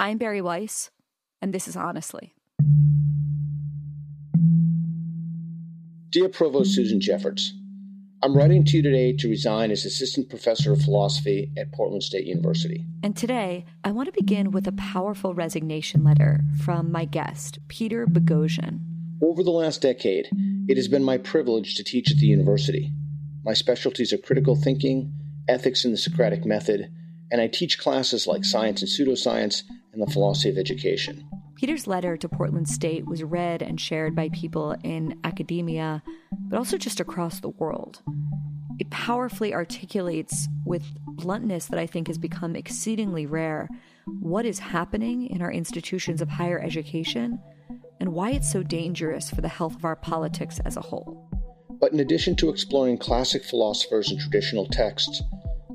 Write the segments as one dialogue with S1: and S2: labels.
S1: I'm Bari Weiss, and this is Honestly.
S2: Dear Provost Susan Jeffords, I'm writing to you today to resign as Assistant Professor of Philosophy at Portland State University.
S1: And today, I want to begin with a powerful resignation letter from my guest, Peter Boghossian.
S2: Over the last decade, it has been my privilege to teach at the university. My specialties are critical thinking, ethics and the Socratic method, and I teach classes like science and pseudoscience and the philosophy of education.
S1: Peter's letter to Portland State was read and shared by people in academia, but also just across the world. It powerfully articulates with bluntness that I think has become exceedingly rare what is happening in our institutions of higher education and why it's so dangerous for the health of our politics as a whole.
S2: But in addition to exploring classic philosophers and traditional texts,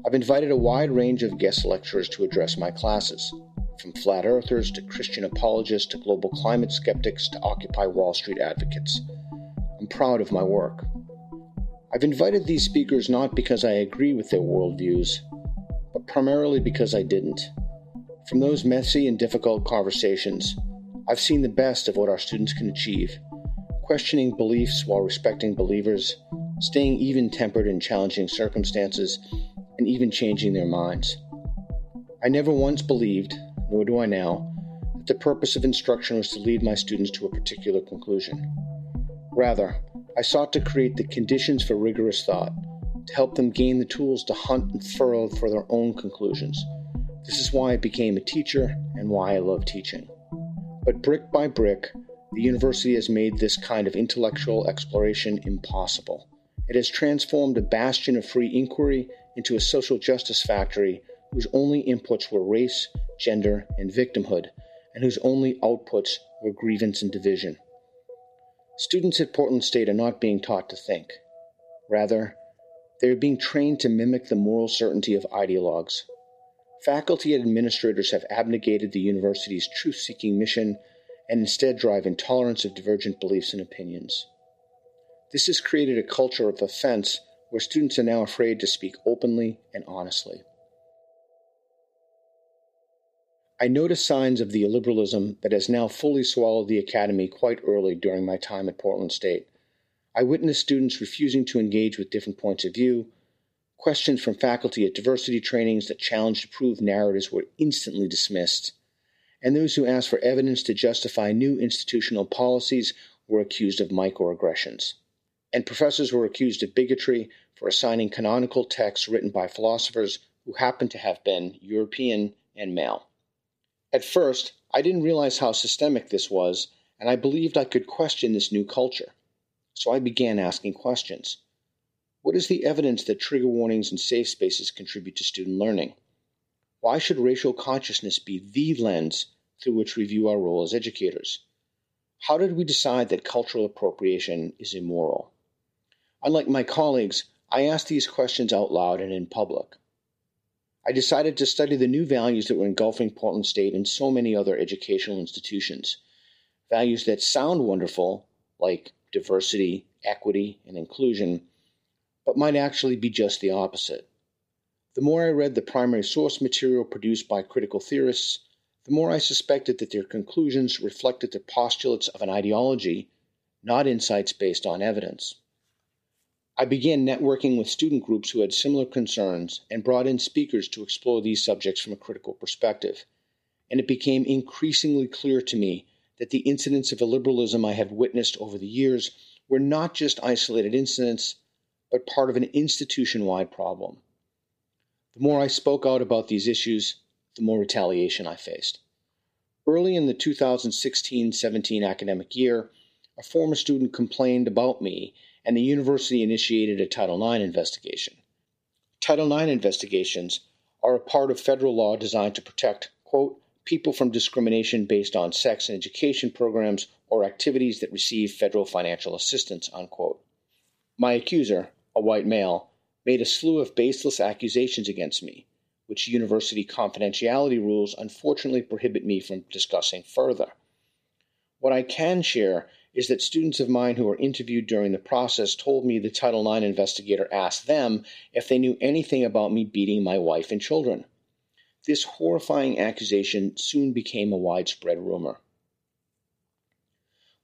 S2: I've invited a wide range of guest lecturers to address my classes from flat earthers to Christian apologists to global climate skeptics to Occupy Wall Street advocates. I'm proud of my work. I've invited these speakers not because I agree with their worldviews, but primarily because I didn't. From those messy and difficult conversations, I've seen the best of what our students can achieve questioning beliefs while respecting believers, staying even tempered in challenging circumstances, and even changing their minds. I never once believed nor do I now, that the purpose of instruction was to lead my students to a particular conclusion. Rather, I sought to create the conditions for rigorous thought, to help them gain the tools to hunt and furrow for their own conclusions. This is why I became a teacher and why I love teaching. But brick by brick, the university has made this kind of intellectual exploration impossible. It has transformed a bastion of free inquiry into a social justice factory whose only inputs were race, gender, and victimhood, and whose only outputs were grievance and division. Students at Portland State are not being taught to think. Rather, they are being trained to mimic the moral certainty of ideologues. Faculty and administrators have abnegated the university's truth seeking mission and instead drive intolerance of divergent beliefs and opinions. This has created a culture of offense where students are now afraid to speak openly and honestly. I noticed signs of the illiberalism that has now fully swallowed the academy quite early during my time at Portland State. I witnessed students refusing to engage with different points of view. Questions from faculty at diversity trainings that challenged approved narratives were instantly dismissed. And those who asked for evidence to justify new institutional policies were accused of microaggressions. And professors were accused of bigotry for assigning canonical texts written by philosophers who happened to have been European and male. At first, I didn't realize how systemic this was, and I believed I could question this new culture. So I began asking questions. What is the evidence that trigger warnings and safe spaces contribute to student learning? Why should racial consciousness be the lens through which we view our role as educators? How did we decide that cultural appropriation is immoral? Unlike my colleagues, I asked these questions out loud and in public. I decided to study the new values that were engulfing Portland State and so many other educational institutions. Values that sound wonderful, like diversity, equity, and inclusion, but might actually be just the opposite. The more I read the primary source material produced by critical theorists, the more I suspected that their conclusions reflected the postulates of an ideology, not insights based on evidence. I began networking with student groups who had similar concerns and brought in speakers to explore these subjects from a critical perspective. And it became increasingly clear to me that the incidents of illiberalism I had witnessed over the years were not just isolated incidents, but part of an institution wide problem. The more I spoke out about these issues, the more retaliation I faced. Early in the 2016 17 academic year, a former student complained about me and the university initiated a Title IX investigation. Title IX investigations are a part of federal law designed to protect, quote, people from discrimination based on sex and education programs or activities that receive federal financial assistance, unquote. My accuser, a white male, made a slew of baseless accusations against me, which university confidentiality rules unfortunately prohibit me from discussing further. What I can share is that students of mine who were interviewed during the process told me the Title IX investigator asked them if they knew anything about me beating my wife and children. This horrifying accusation soon became a widespread rumor.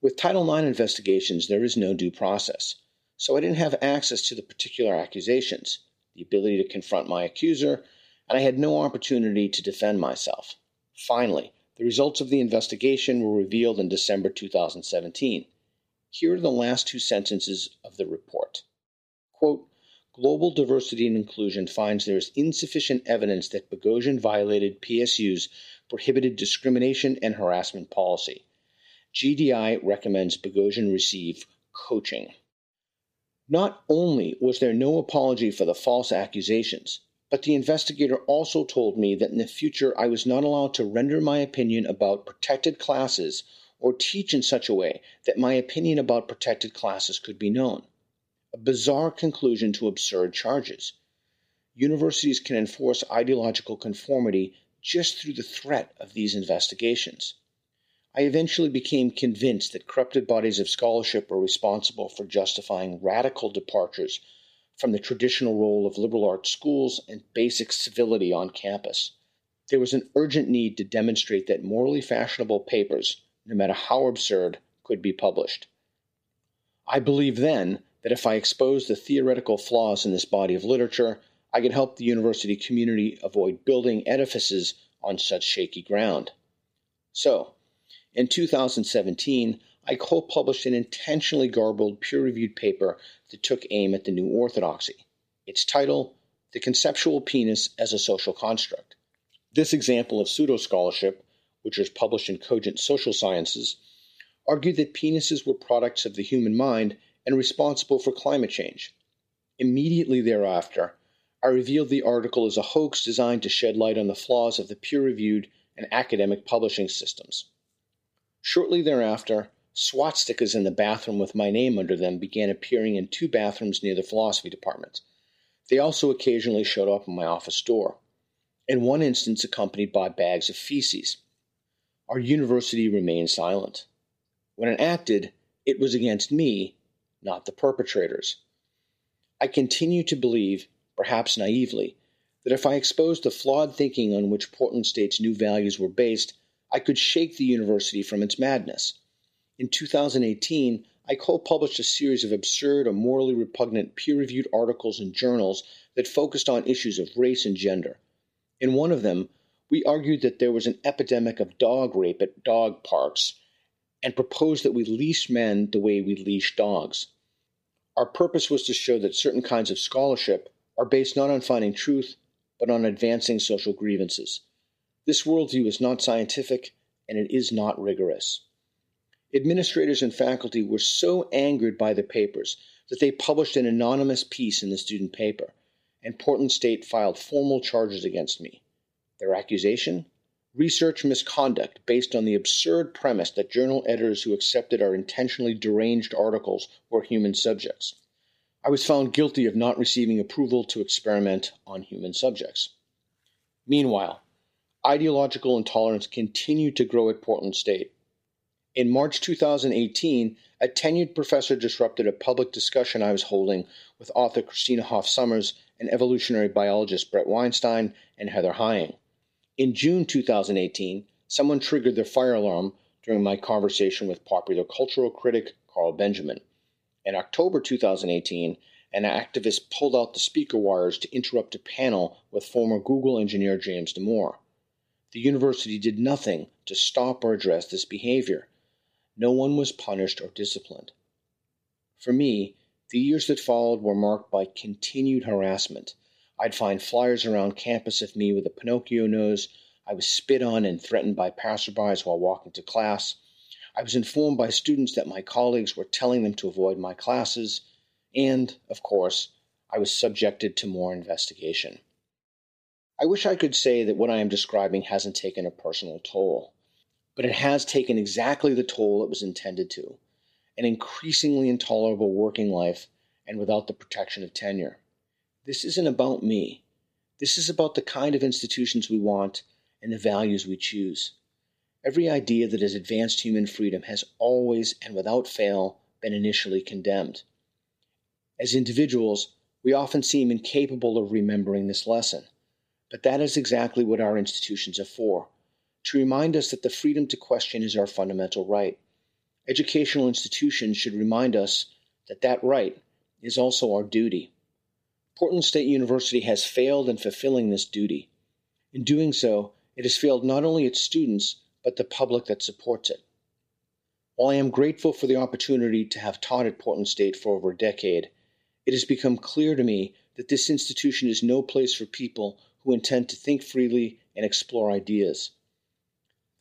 S2: With Title IX investigations, there is no due process, so I didn't have access to the particular accusations, the ability to confront my accuser, and I had no opportunity to defend myself. Finally, the results of the investigation were revealed in December 2017. Here are the last two sentences of the report. Quote, Global Diversity and Inclusion finds there is insufficient evidence that Boghossian violated PSU's prohibited discrimination and harassment policy. GDI recommends Boghossian receive coaching. Not only was there no apology for the false accusations, but the investigator also told me that in the future I was not allowed to render my opinion about protected classes or teach in such a way that my opinion about protected classes could be known. A bizarre conclusion to absurd charges. Universities can enforce ideological conformity just through the threat of these investigations. I eventually became convinced that corrupted bodies of scholarship were responsible for justifying radical departures from the traditional role of liberal arts schools and basic civility on campus. There was an urgent need to demonstrate that morally fashionable papers, no matter how absurd, could be published. I believed then that if I exposed the theoretical flaws in this body of literature, I could help the university community avoid building edifices on such shaky ground. So, in 2017, I co published an intentionally garbled peer reviewed paper that took aim at the new orthodoxy. Its title, The Conceptual Penis as a Social Construct. This example of pseudo scholarship, which was published in Cogent Social Sciences, argued that penises were products of the human mind and responsible for climate change. Immediately thereafter, I revealed the article as a hoax designed to shed light on the flaws of the peer reviewed and academic publishing systems. Shortly thereafter, swastikas in the bathroom with my name under them began appearing in two bathrooms near the philosophy department. They also occasionally showed up in my office door, in one instance accompanied by bags of feces. Our university remained silent. When it acted, it was against me, not the perpetrators. I continue to believe, perhaps naively, that if I exposed the flawed thinking on which Portland State's new values were based, I could shake the university from its madness. In 2018, I co published a series of absurd or morally repugnant peer reviewed articles in journals that focused on issues of race and gender. In one of them, we argued that there was an epidemic of dog rape at dog parks and proposed that we leash men the way we leash dogs. Our purpose was to show that certain kinds of scholarship are based not on finding truth, but on advancing social grievances. This worldview is not scientific and it is not rigorous. Administrators and faculty were so angered by the papers that they published an anonymous piece in the student paper, and Portland State filed formal charges against me. Their accusation? Research misconduct based on the absurd premise that journal editors who accepted our intentionally deranged articles were human subjects. I was found guilty of not receiving approval to experiment on human subjects. Meanwhile, ideological intolerance continued to grow at Portland State. In March 2018, a tenured professor disrupted a public discussion I was holding with author Christina Hoff Sommers and evolutionary biologist Bret Weinstein and Heather Heying. In June 2018, someone triggered the fire alarm during my conversation with popular cultural critic Carl Benjamin. In October 2018, an activist pulled out the speaker wires to interrupt a panel with former Google engineer James Damore. The university did nothing to stop or address this behavior. No one was punished or disciplined. For me, the years that followed were marked by continued harassment. I'd find flyers around campus of me with a Pinocchio nose. I was spit on and threatened by passerbys while walking to class. I was informed by students that my colleagues were telling them to avoid my classes. And, of course, I was subjected to more investigation. I wish I could say that what I am describing hasn't taken a personal toll, but it has taken exactly the toll it was intended to an increasingly intolerable working life and without the protection of tenure. This isn't about me. This is about the kind of institutions we want and the values we choose. Every idea that has advanced human freedom has always and without fail been initially condemned. As individuals, we often seem incapable of remembering this lesson But that is exactly what our institutions are for to remind us that the freedom to question is our fundamental right. Educational institutions should remind us that that right is also our duty. Portland State University has failed in fulfilling this duty. In doing so, it has failed not only its students, but the public that supports it. While I am grateful for the opportunity to have taught at Portland State for over a decade, it has become clear to me that this institution is no place for people who intend to think freely and explore ideas.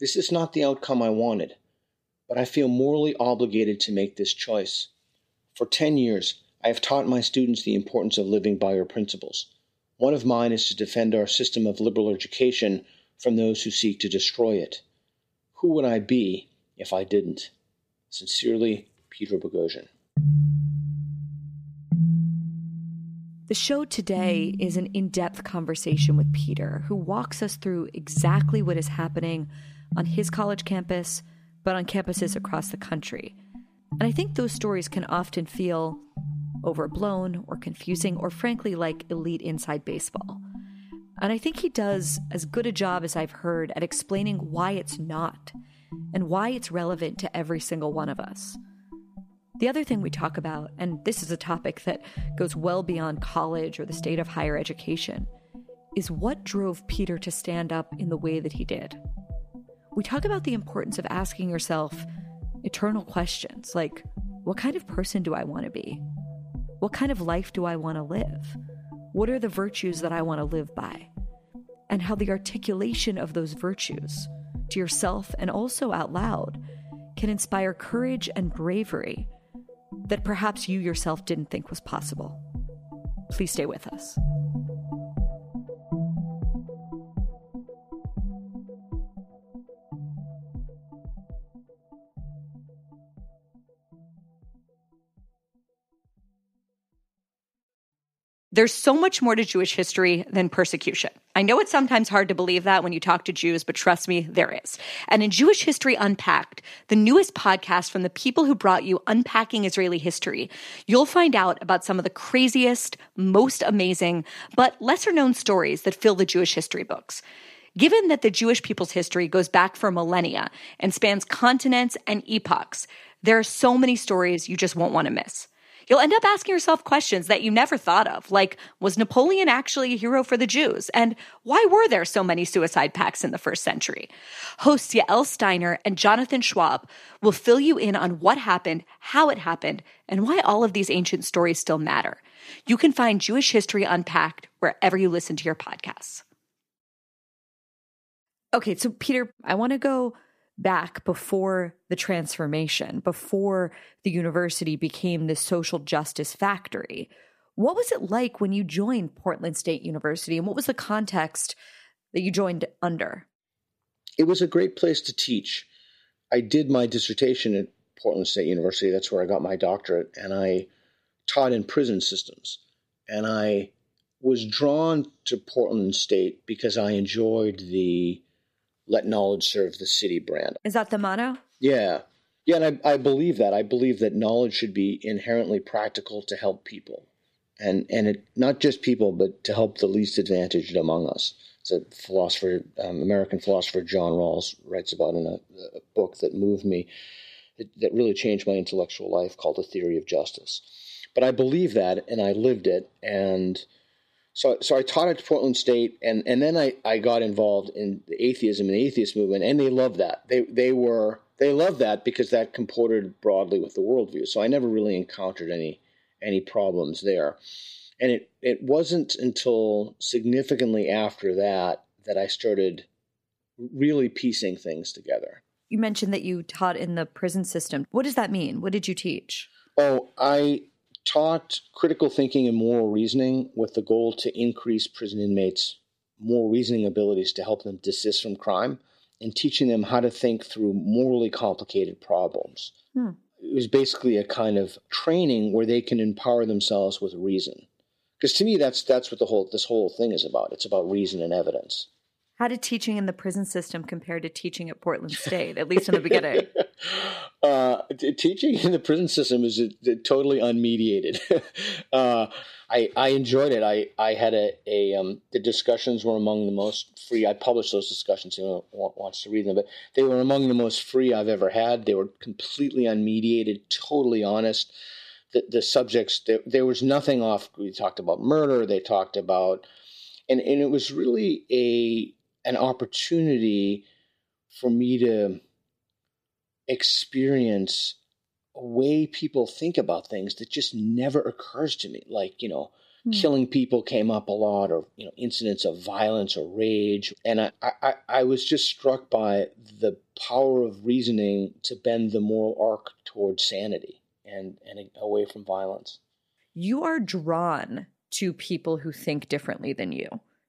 S2: This is not the outcome I wanted, but I feel morally obligated to make this choice. For 10 years, I have taught my students the importance of living by our principles. One of mine is to defend our system of liberal education from those who seek to destroy it. Who would I be if I didn't? Sincerely, Peter Boghossian.
S1: The show today is an in depth conversation with Peter, who walks us through exactly what is happening on his college campus, but on campuses across the country. And I think those stories can often feel overblown or confusing or frankly like elite inside baseball. And I think he does as good a job as I've heard at explaining why it's not and why it's relevant to every single one of us. The other thing we talk about, and this is a topic that goes well beyond college or the state of higher education, is what drove Peter to stand up in the way that he did we talk about the importance of asking yourself eternal questions like what kind of person do I want to be? What kind of life do I want to live? What are the virtues that I want to live by? And how the articulation of those virtues to yourself and also out loud can inspire courage and bravery that perhaps you yourself didn't think was possible. Please stay with us.
S3: There's so much more to Jewish history than persecution. I know it's sometimes hard to believe that when you talk to Jews, but trust me, there is. And in Jewish History Unpacked, the newest podcast from the people who brought you Unpacking Israeli History, you'll find out about some of the craziest, most amazing, but lesser known stories that fill the Jewish history books. Given that the Jewish people's history goes back for millennia and spans continents and epochs, there are so many stories you just won't want to miss. You'll end up asking yourself questions that you never thought of, like was Napoleon actually a hero for the Jews? And why were there so many suicide pacts in the first century? Hosts Yael Steiner and Jonathan Schwab will fill you in on what happened, how it happened, and why all of these ancient stories still matter. You can find Jewish History Unpacked wherever you listen to your podcasts.
S1: Okay, so Peter, I want to go back before the transformation, before the university became this social justice factory. What was it like when you joined Portland State University, and what was the context that you joined under?
S2: It was a great place to teach. I did my dissertation at Portland State University. That's where I got my doctorate, and I taught in prison systems. And I was drawn to Portland State because I enjoyed the let knowledge serve the city brand.
S1: Is that the motto?
S2: Yeah. Yeah, and I, I believe that. I believe that knowledge should be inherently practical to help people. And and it not just people, but to help the least advantaged among us. It's a philosopher, um, American philosopher John Rawls writes about in a, a book that moved me, it, that really changed my intellectual life, called The Theory of Justice. But I believe that, and I lived it, and so so I taught at Portland State, and and then I I got involved in the atheism and the atheist movement, and they loved that. They they were they loved that because that comported broadly with the worldview. So I never really encountered any any problems there. And it it wasn't until significantly after that that I started really piecing things together.
S1: You mentioned that you taught in the prison system. What does that mean? What did you teach?
S2: Oh, I taught critical thinking and moral reasoning with the goal to increase prison inmates' moral reasoning abilities to help them desist from crime and teaching them how to think through morally complicated problems. Hmm. It was basically a kind of training where they can empower themselves with reason. Because to me, that's that's what the whole this whole thing is about. It's about reason and evidence.
S1: How did teaching in the prison system compare to teaching at Portland State, at least in the beginning?
S2: uh, t- teaching in the prison system is uh, totally unmediated. uh, I, I enjoyed it. I, I had a, a um, the discussions were among the most free. I published those discussions. Anyone wants to read them, but they were among the most free I've ever had. They were completely unmediated, totally honest. The, the subjects there, there was nothing off. We talked about murder. They talked about, and and it was really a an opportunity for me to experience a way people think about things that just never occurs to me. Like, you know, mm. killing people came up a lot, or, you know, incidents of violence or rage. And I, I, I was just struck by the power of reasoning to bend the moral arc towards sanity and, and away from violence.
S1: You are drawn to people who think differently than you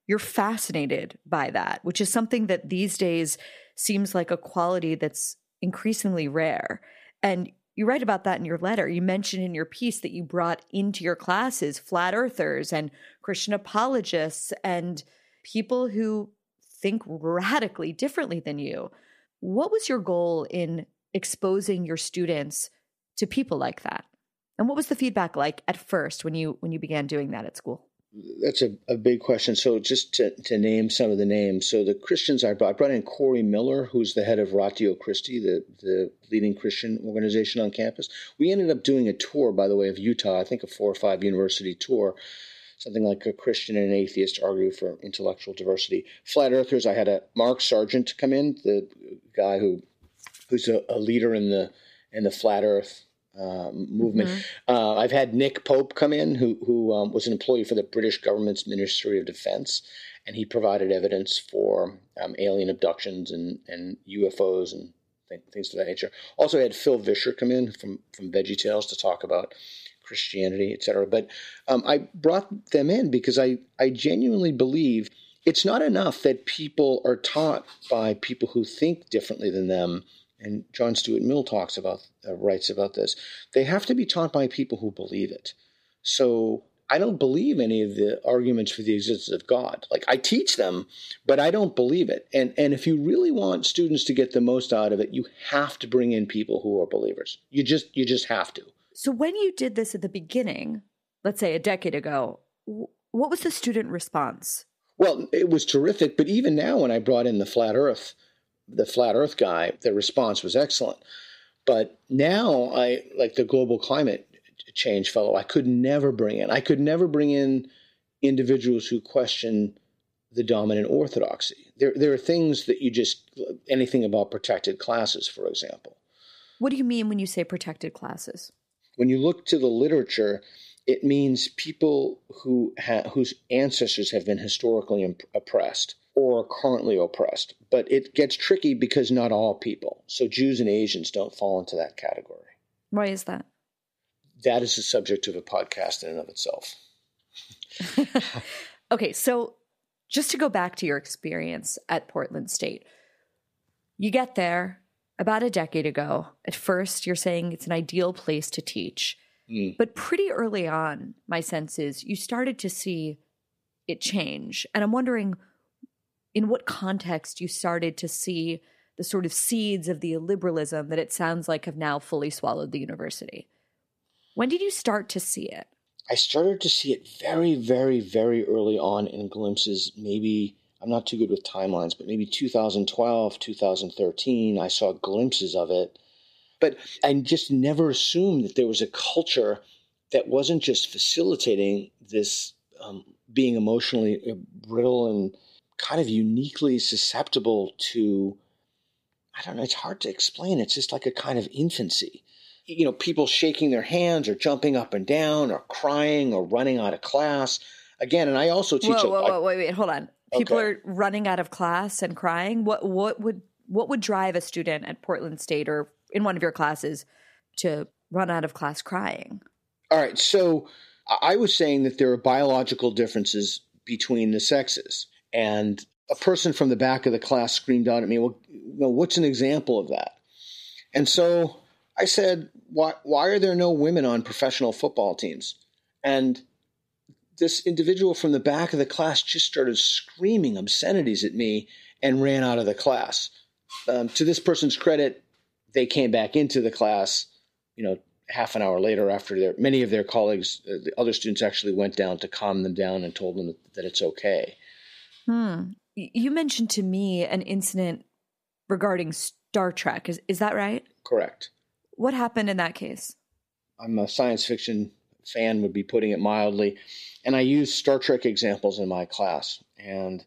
S1: you're fascinated by that, which is something that these days seems like a quality that's increasingly rare. And you write about that in your letter. You mentioned in your piece that you brought into your classes flat earthers and Christian apologists and people who think radically differently than you. What was your goal in exposing your students to people like that? And what was the feedback like at first when you when you began doing that at school?
S2: That's a, a big question. So, just to, to name some of the names. So, the Christians I brought, I brought in Corey Miller, who's the head of Ratio Christi, the, the leading Christian organization on campus. We ended up doing a tour, by the way, of Utah, I think a four or five university tour, something like a Christian and an atheist argue for intellectual diversity. Flat Earthers, I had a Mark Sargent come in, the guy who who's a, a leader in the in the flat Earth um, movement. Mm-hmm. Uh, I've had Nick Pope come in, who who um, was an employee for the British government's Ministry of Defence, and he provided evidence for um, alien abductions and, and UFOs and th- things of that nature. Also, I had Phil Vischer come in from from VeggieTales to talk about Christianity, etc. But um, I brought them in because I I genuinely believe it's not enough that people are taught by people who think differently than them and John Stuart Mill talks about uh, writes about this. They have to be taught by people who believe it. So I don't believe any of the arguments for the existence of God. Like I teach them, but I don't believe it. And and if you really want students to get the most out of it, you have to bring in people who are believers. You just you just have to.
S1: So when you did this at the beginning, let's say a decade ago, what was the student response?
S2: Well, it was terrific, but even now when I brought in the flat earth the flat earth guy, the response was excellent. But now I like the global climate change fellow, I could never bring in, I could never bring in individuals who question the dominant orthodoxy. There, there are things that you just, anything about protected classes, for example.
S1: What do you mean when you say protected classes?
S2: When you look to the literature, it means people who ha- whose ancestors have been historically imp- oppressed or are currently oppressed. But it gets tricky because not all people. So Jews and Asians don't fall into that category.
S1: Why is that?
S2: That is the subject of a podcast in and of itself.
S1: okay, so just to go back to your experience at Portland State, you get there about a decade ago. At first, you're saying it's an ideal place to teach. Mm. But pretty early on, my sense is you started to see it change. And I'm wondering in what context you started to see the sort of seeds of the illiberalism that it sounds like have now fully swallowed the university. When did you start to see it?
S2: I started to see it very, very, very early on in glimpses. Maybe I'm not too good with timelines, but maybe 2012, 2013, I saw glimpses of it. But I just never assumed that there was a culture that wasn't just facilitating this um, being emotionally brittle and kind of uniquely susceptible to I don't know, it's hard to explain. It's just like a kind of infancy. You know, people shaking their hands or jumping up and down or crying or running out of class. Again, and I also teach.
S1: Whoa, whoa, whoa, wait, wait, hold on. People okay. are running out of class and crying. What, what would, what would drive a student at Portland State or in one of your classes to run out of class crying?
S2: All right. So I was saying that there are biological differences between the sexes. And a person from the back of the class screamed out at me, well, well what's an example of that? And so I said, why, why are there no women on professional football teams? And this individual from the back of the class just started screaming obscenities at me and ran out of the class. Um, to this person's credit, they came back into the class, you know, half an hour later after their many of their colleagues, uh, the other students actually went down to calm them down and told them that, that it's okay.
S1: Hmm. You mentioned to me an incident regarding Star Trek. Is is that right?
S2: Correct.
S1: What happened in that case?
S2: I'm a science fiction fan, would be putting it mildly, and I use Star Trek examples in my class. And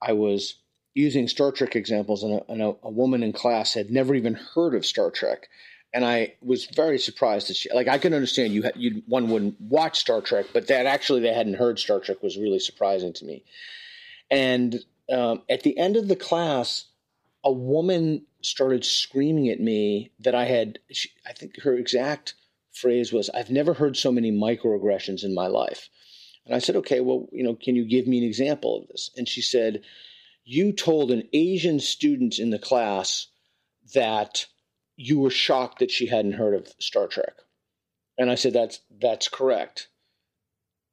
S2: I was using Star Trek examples, and, a, and a, a woman in class had never even heard of Star Trek and I was very surprised that she like I can understand you you one wouldn't watch Star Trek, but that actually they hadn't heard Star Trek was really surprising to me. And um, at the end of the class, a woman started screaming at me that I had. She, I think her exact phrase was, "I've never heard so many microaggressions in my life." And I said, "Okay, well, you know, can you give me an example of this?" And she said, "You told an Asian student in the class that." you were shocked that she hadn't heard of Star Trek. And I said, that's, that's correct.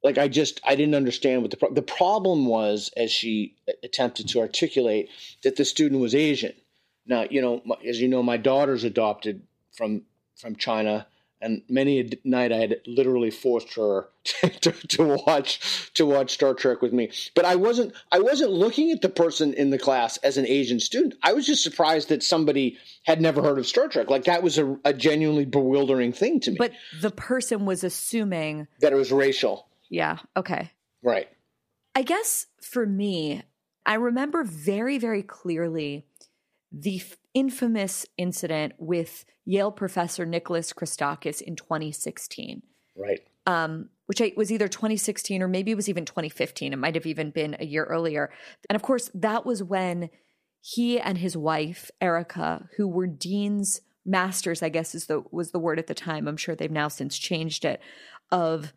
S2: Like, I just, I didn't understand what the, pro- the problem was, as she attempted to articulate, that the student was Asian. Now, you know, as you know, my daughter's adopted from, from China and many a night I had literally forced her to, to, to, watch to watch Star Trek with me. But I wasn't I wasn't looking at the person in the class as an Asian student. I was just surprised that somebody had never heard of Star Trek. Like that was a, a genuinely bewildering thing to me.
S1: But the person was assuming
S2: that it was racial.
S1: Yeah. Okay.
S2: Right.
S1: I guess for me, I remember very very clearly the infamous incident with Yale professor Nicholas Christakis in 2016.
S2: Right.
S1: Um, which I, was either 2016 or maybe it was even 2015. It might have even been a year earlier. And of course, that was when he and his wife, Erica, who were dean's masters, I guess is the was the word at the time. I'm sure they've now since changed it, of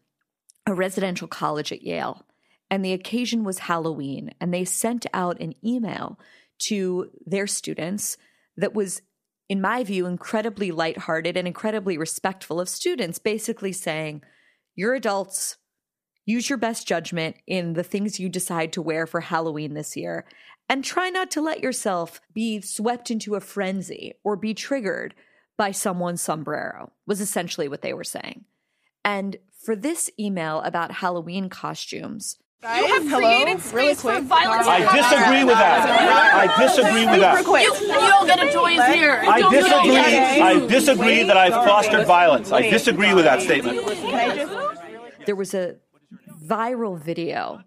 S1: a residential college at Yale. And the occasion was Halloween, and they sent out an email to their students that was, in my view, incredibly lighthearted and incredibly respectful of students, basically saying, You're adults, use your best judgment in the things you decide to wear for Halloween this year, and try not to let yourself be swept into a frenzy or be triggered by someone's sombrero, was essentially what they were saying. And for this email about Halloween costumes,
S4: Guys, you have created space really for violence.
S5: I disagree with that. I disagree with that.
S4: You, you don't get a choice here.
S5: I disagree. I disagree that I've fostered violence. I disagree with that statement.
S1: There was a viral video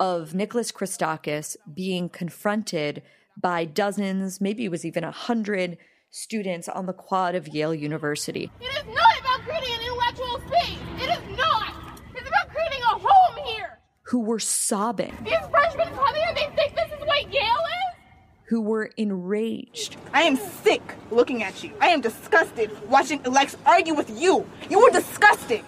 S1: of Nicholas Christakis being confronted by dozens, maybe it was even a hundred students on the quad of Yale University.
S4: It is not about creating an intellectual space. It is not. It's about creating a home here
S1: who were sobbing.
S4: These freshmen come here, they think this is what Yale is?
S1: Who were enraged.
S6: I am sick looking at you. I am disgusted watching Alex argue with you. You were disgusting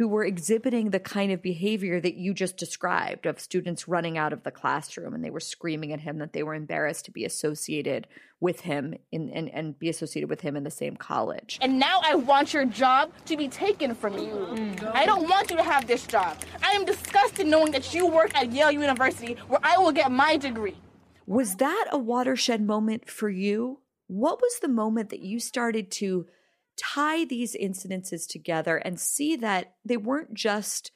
S1: who were exhibiting the kind of behavior that you just described of students running out of the classroom and they were screaming at him that they were embarrassed to be associated with him in, and, and be associated with him in the same college.
S6: And now I want your job to be taken from you. Mm. I don't want you to have this job. I am disgusted knowing that you work at Yale University where I will get my degree.
S1: Was that a watershed moment for you? What was the moment that you started to tie these incidences together and see that they weren't just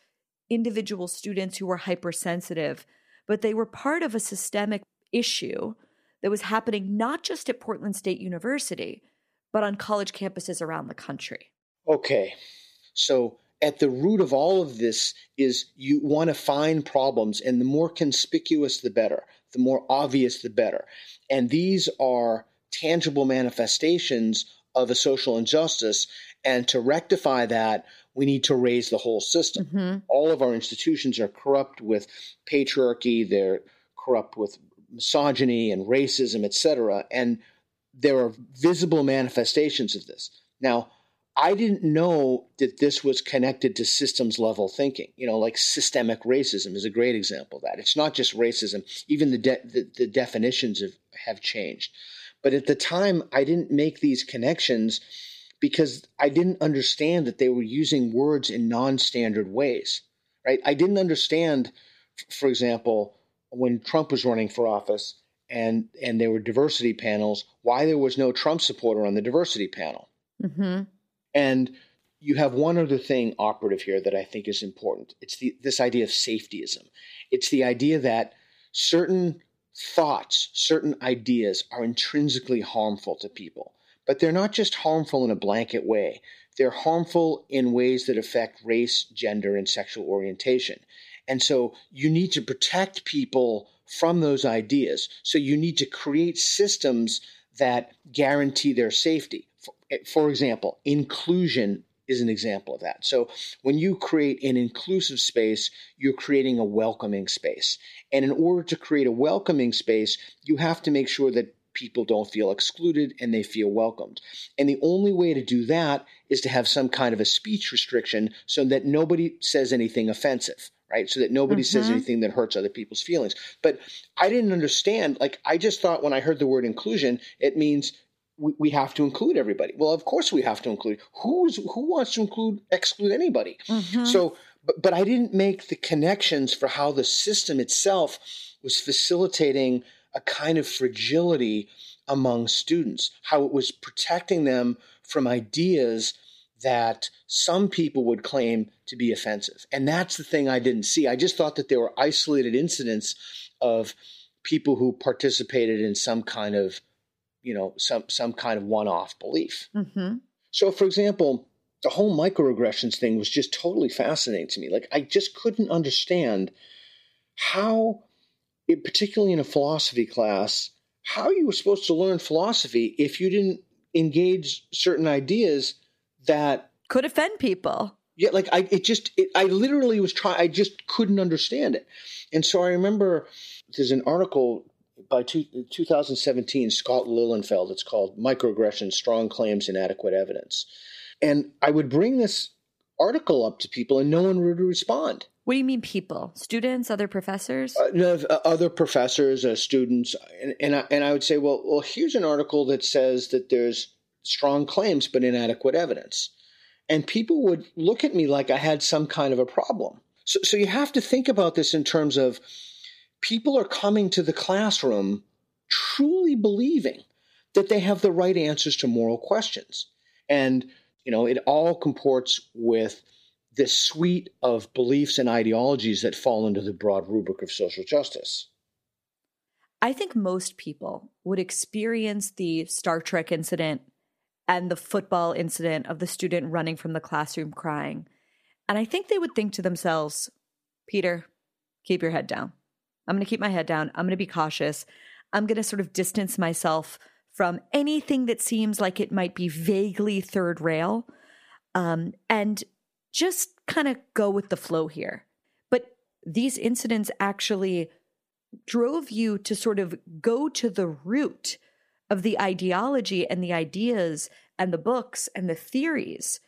S1: individual students who were hypersensitive, but they were part of a systemic issue that was happening not just at Portland State University, but on college campuses around the country.
S2: Okay. So at the root of all of this is you want to find problems, and the more conspicuous, the better. The more obvious, the better. And these are tangible manifestations of a social injustice. And to rectify that, we need to raise the whole system. Mm-hmm. All of our institutions are corrupt with patriarchy, they're corrupt with misogyny and racism, etc. And there are visible manifestations of this. Now, I didn't know that this was connected to systems level thinking. You know, like systemic racism is a great example of that. It's not just racism, even the, de- the, the definitions have, have changed. But at the time, I didn't make these connections because I didn't understand that they were using words in non standard ways. right? I didn't understand, for example, when Trump was running for office and and there were diversity panels, why there was no Trump supporter on the diversity panel. Mm-hmm. And you have one other thing operative here that I think is important. It's the this idea of safetyism. It's the idea that certain thoughts, certain ideas are intrinsically harmful to people, but they're not just harmful in a blanket way. They're harmful in ways that affect race, gender, and sexual orientation. And so you need to protect people from those ideas. So you need to create systems that guarantee their safety. For, eh, for example, inclusion is an example of that. So when you create an inclusive space, you're creating a welcoming space. And in order to create a welcoming space, you have to make sure that people don't feel excluded and they feel welcomed. And the only way to do that is to have some kind of a speech restriction so that nobody says anything offensive. Right. So that nobody mm-hmm. says anything that hurts other people's feelings. But I didn't understand. Like, I just thought when I heard the word inclusion, it means we, we have to include everybody. Well, of course we have to include. Who's who wants to include exclude anybody? Mm-hmm. So, but but I didn't make the connections for how the system itself was facilitating a kind of fragility among students, how it was protecting them from ideas that some people would claim to be offensive. And that's the thing I didn't see. I just thought that there were isolated incidents of people who participated in some kind of you know some some kind of one-off belief. Mm-hmm. So, for example, the whole microaggressions thing was just totally fascinating to me. Like I just couldn't understand how, it, particularly in a philosophy class, how you were supposed to learn philosophy if you didn't engage certain ideas that
S1: could offend people.
S2: Yeah, like I, it just, it, I literally was trying. I just couldn't understand it, and so I remember there's an article by two, 2017, Scott Lilienfeld, it's called Microaggression Strong Claims, Inadequate Evidence. And I would bring this article up to people and no one would respond.
S1: What do you mean, people? Students, other professors?
S2: Uh, no, uh, other professors, uh, students, and and I, and I would say, well, well, here's an article that says that there's strong claims but inadequate evidence, and people would look at me like I had some kind of a problem. So, so you have to think about this in terms of people are coming to the classroom truly believing that they have the right answers to moral questions. And, you know, it all comports with this suite of beliefs and ideologies that fall into the broad rubric of social justice.
S1: I think most people would experience the Star Trek incident and the football incident of the student running from the classroom crying. And I think they would think to themselves, Peter, keep your head down. I'm going to keep my head down. I'm going to be cautious. I'm going to sort of distance myself from anything that seems like it might be vaguely third rail um, and just kind of go with the flow here. But these incidents actually drove you to sort of go to the root of the ideology and the ideas and the books and the theories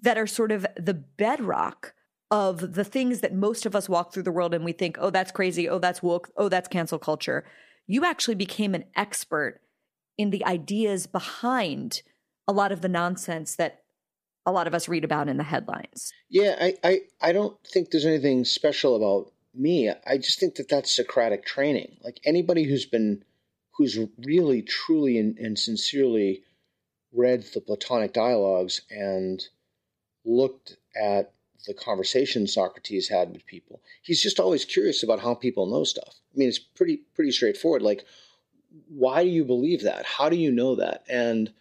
S1: that are sort of the bedrock of the things that most of us walk through the world and we think, oh, that's crazy. Oh, that's woke. Oh, that's cancel culture. You actually became an expert in the ideas behind a lot of the nonsense that a lot of us read about in the headlines.
S2: Yeah, I, I, I don't think there's anything special about me. I just think that that's Socratic training. Like anybody who's been, who's really, truly, and, and sincerely read the Platonic dialogues and looked at the conversation Socrates had with people. He's just always curious about how people know stuff. I mean, it's pretty pretty straightforward. Like, why do you believe that? How do you know that? And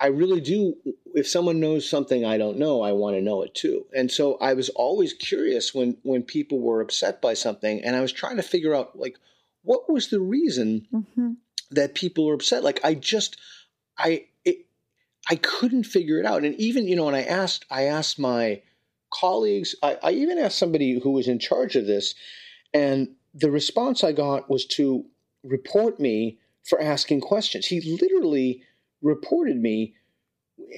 S2: I really do. If someone knows something I don't know, I want to know it too. And so I was always curious when when people were upset by something, and I was trying to figure out like what was the reason mm-hmm. that people were upset. Like I just I it, I couldn't figure it out. And even you know, when I asked I asked my colleagues, I, I even asked somebody who was in charge of this, and the response I got was to report me for asking questions. He literally reported me,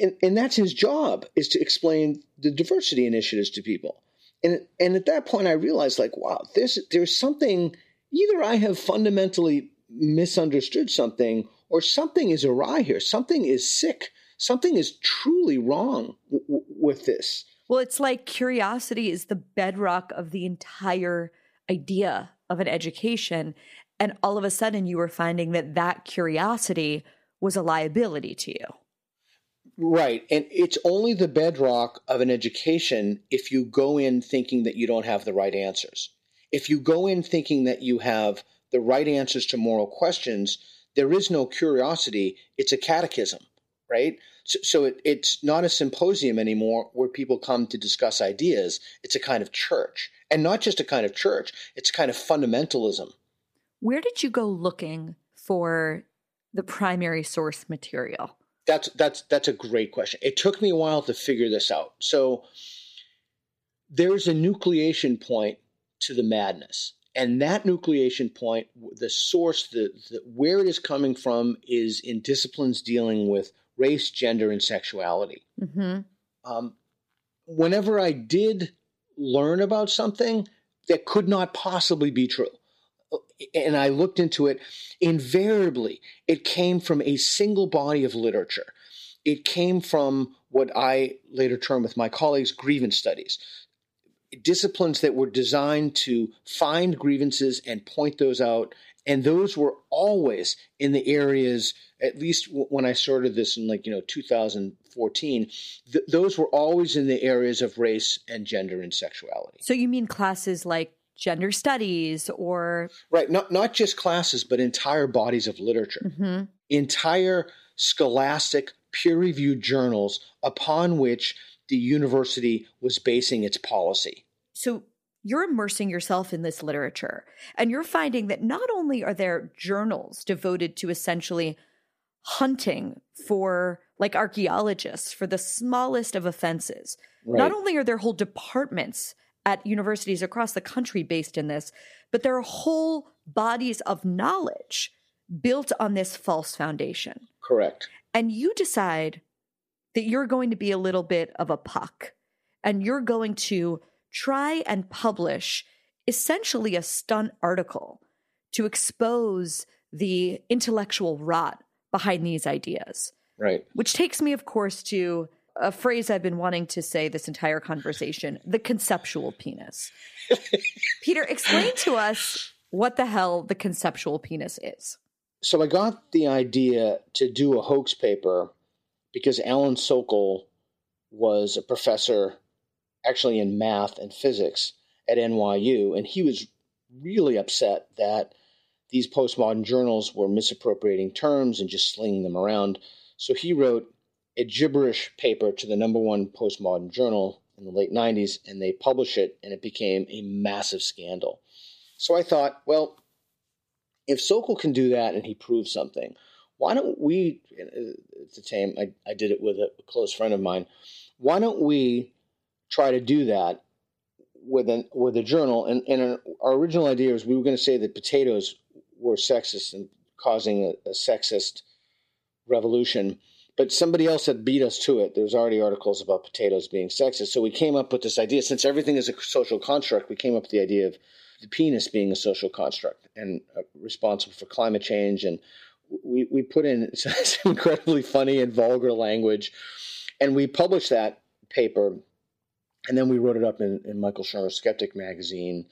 S2: and, and that's his job is to explain the diversity initiatives to people. And and at that point, I realized like, wow, there's there's something. Either I have fundamentally misunderstood something, or something is awry here. Something is sick. Something is truly wrong w- w- with this
S1: Well, it's like curiosity is the bedrock of the entire idea of an education. And all of a sudden, you were finding that that curiosity was a liability to you.
S2: Right. And it's only the bedrock of an education if you go in thinking that you don't have the right answers. If you go in thinking that you have the right answers to moral questions, there is no curiosity. It's a catechism, right? So, so it, it's not a symposium anymore where people come to discuss ideas. It's a kind of church. And not just a kind of church, it's a kind of fundamentalism.
S1: Where did you go looking for the primary source material?
S2: That's that's that's a great question. It took me a while to figure this out. So there's a nucleation point to the madness. And that nucleation point, the source, the, the where it is coming from, is in disciplines dealing with race, gender, and sexuality.
S1: Mm-hmm.
S2: Um, whenever I did learn about something that could not possibly be true, and I looked into it, invariably it came from a single body of literature. It came from what I later termed with my colleagues grievance studies disciplines that were designed to find grievances and point those out. And those were always in the areas, at least when I started this in like, you know, 2014, th- those were always in the areas of race and gender and sexuality.
S1: So you mean classes like gender studies or.
S2: Right. Not, not just classes, but entire bodies of literature,
S1: mm-hmm.
S2: entire scholastic peer reviewed journals upon which the university was basing its policy.
S1: So you're immersing yourself in this literature and you're finding that not only are there journals devoted to essentially hunting for like archaeologists for the smallest of offenses right. not only are there whole departments at universities across the country based in this but there are whole bodies of knowledge built on this false foundation
S2: correct
S1: and you decide that you're going to be a little bit of a puck and you're going to try and publish essentially a stunt article to expose the intellectual rot behind these ideas.
S2: Right.
S1: Which takes me, of course, to a phrase I've been wanting to say this entire conversation the conceptual penis. Peter, explain to us what the hell the conceptual penis is.
S2: So I got the idea to do a hoax paper because Alan Sokal was a professor actually in math and physics at NYU, and he was really upset that these postmodern journals were misappropriating terms and just slinging them around. So he wrote a gibberish paper to the number one postmodern journal in the late 90s, and they published it, and it became a massive scandal. So I thought, well, if Sokal can do that and he proves something, why don't we, at the time I, I did it with a close friend of mine, why don't we try to do that with an with a journal. And, and our original idea was we were going to say that potatoes were sexist and causing a, a sexist revolution. But somebody else had beat us to it. There's already articles about potatoes being sexist. So we came up with this idea. Since everything is a social construct, we came up with the idea of the penis being a social construct and uh, responsible for climate change. And we, we put in some incredibly funny and vulgar language. And we published that paper and then we wrote it up in, in Michael Shermer's Skeptic magazine,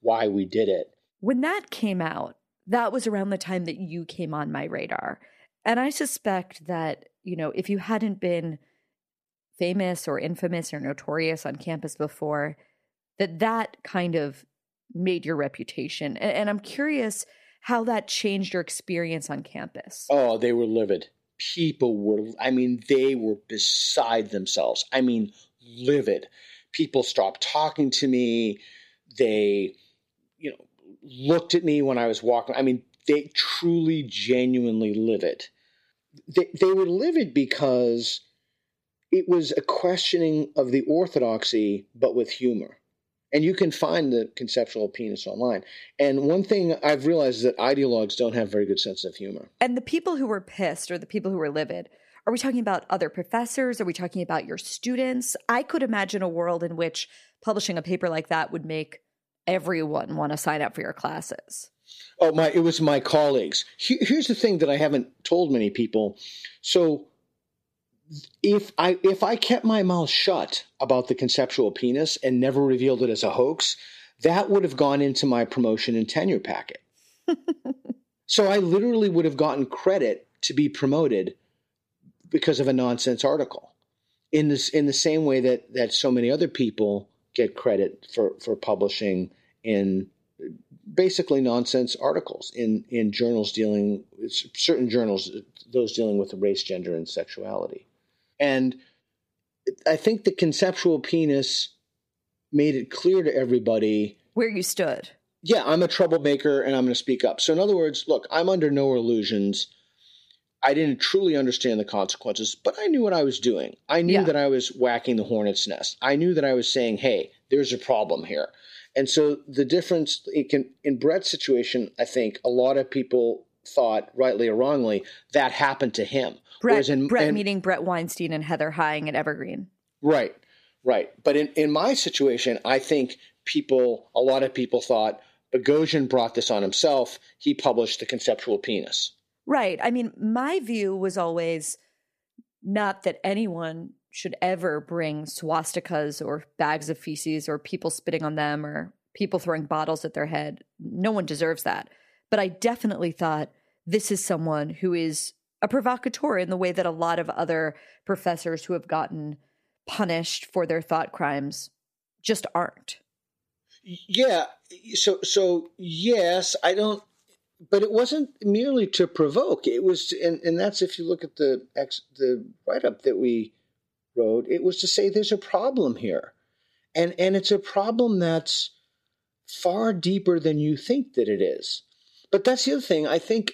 S2: why we did it.
S1: When that came out, that was around the time that you came on my radar. And I suspect that, you know, if you hadn't been famous or infamous or notorious on campus before, that that kind of made your reputation. And, and I'm curious how that changed your experience on campus.
S2: Oh, they were livid. People were, I mean, they were beside themselves. I mean, livid people stopped talking to me. They, you know, looked at me when I was walking. I mean, they truly, genuinely livid. They, they were livid because it was a questioning of the orthodoxy, but with humor. And you can find the conceptual penis online. And one thing I've realized is that ideologues don't have very good sense of humor.
S1: And the people who were pissed or the people who were livid are we talking about other professors? Are we talking about your students? I could imagine a world in which publishing a paper like that would make everyone want to sign up for your classes.
S2: Oh my! It was my colleagues. Here's the thing that I haven't told many people. So if I if I kept my mouth shut about the conceptual penis and never revealed it as a hoax, that would have gone into my promotion and tenure packet. so I literally would have gotten credit to be promoted because of a nonsense article. In this in the same way that that so many other people get credit for for publishing in basically nonsense articles in in journals dealing certain journals those dealing with race gender and sexuality. And i think the conceptual penis made it clear to everybody
S1: where you stood.
S2: Yeah i'm a troublemaker and i'm going to speak up. So in other words look i'm under no illusions i didn't truly understand the consequences but i knew what i was doing i knew yeah. that i was whacking the hornet's nest i knew that i was saying hey there's a problem here and so the difference can, in Bret's situation, I think a lot of people thought, rightly or wrongly, that happened to him.
S1: Bret, in, Bret and, meeting Bret Weinstein and Heather Heying at Evergreen.
S2: Right, right. But in, in my situation, I think people, a lot of people thought Boghossian brought this on himself. He published the conceptual penis.
S1: Right. I mean, my view was always not that anyone should ever bring swastikas or bags of feces or people spitting on them or people throwing bottles at their head. No one deserves that. But I definitely thought this is someone who is a provocateur in the way that a lot of other professors who have gotten punished for their thought crimes just aren't.
S2: Yeah. So, so yes, I don't, but it wasn't merely to provoke. It was, and, and that's if you look at the ex, the write up that we wrote, it was to say there's a problem here. And, and it's a problem that's far deeper than you think that it is. But that's the other thing. I think,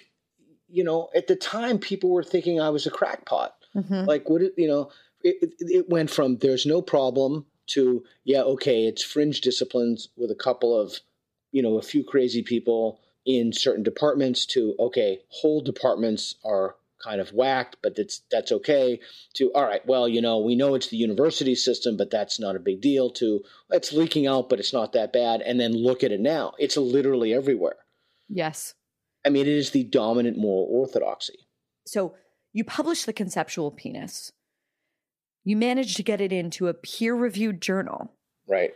S2: you know, at the time, people were thinking I was a crackpot. Mm-hmm. Like, what, you know, it, it went from there's no problem to, yeah, okay, it's fringe disciplines with a couple of, you know, a few crazy people in certain departments to, okay, whole departments are kind of whacked, but that's that's okay. To all right, well, you know, we know it's the university system, but that's not a big deal. To it's leaking out, but it's not that bad. And then look at it now; it's literally everywhere.
S1: Yes,
S2: I mean, it is the dominant moral orthodoxy.
S1: So you publish the conceptual penis. You manage to get it into a peer-reviewed journal,
S2: right?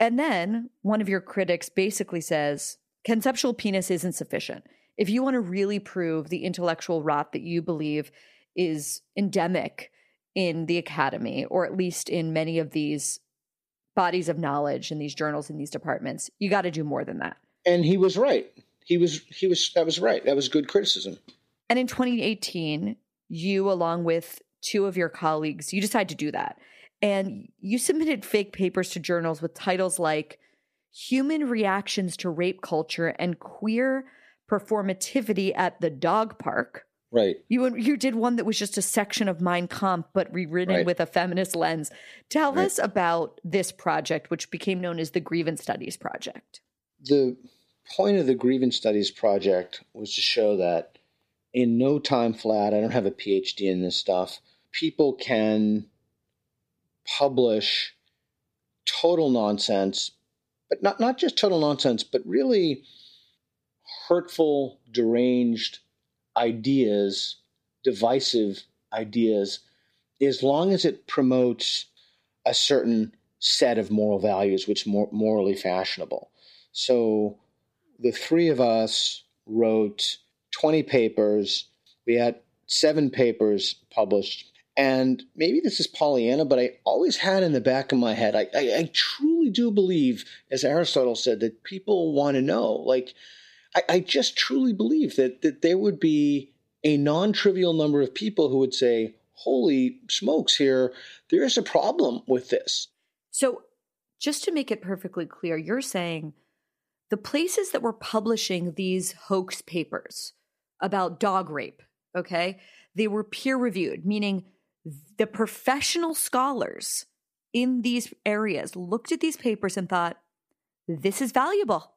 S1: And then one of your critics basically says conceptual penis isn't sufficient if you want to really prove the intellectual rot that you believe is endemic in the academy, or at least in many of these bodies of knowledge in these journals in these departments, you got to do more than that.
S2: And he was right. He was he was that was right. That was good criticism.
S1: And in 2018, you along with two of your colleagues, you decided to do that. And you submitted fake papers to journals with titles like Human Reactions to Rape Culture and Queer performativity at the dog park.
S2: Right.
S1: You you did one that was just a section of Mein Kampf, but rewritten right. with a feminist lens. Tell right. us about this project, which became known as the Grievance Studies Project.
S2: The point of the Grievance Studies Project was to show that in no time flat, I don't have a PhD in this stuff, people can publish total nonsense, but not, not just total nonsense, but really hurtful, deranged ideas, divisive ideas, as long as it promotes a certain set of moral values which more morally fashionable. So the three of us wrote 20 papers. We had seven papers published. And maybe this is Pollyanna, but I always had in the back of my head, I, I, I truly do believe, as Aristotle said, that people want to know. Like, I, I just truly believe that that there would be a non-trivial number of people who would say, "Holy smokes! Here, there is a problem with this."
S1: So, just to make it perfectly clear, you're saying the places that were publishing these hoax papers about dog rape, okay, they were peer reviewed, meaning the professional scholars in these areas looked at these papers and thought, this is valuable.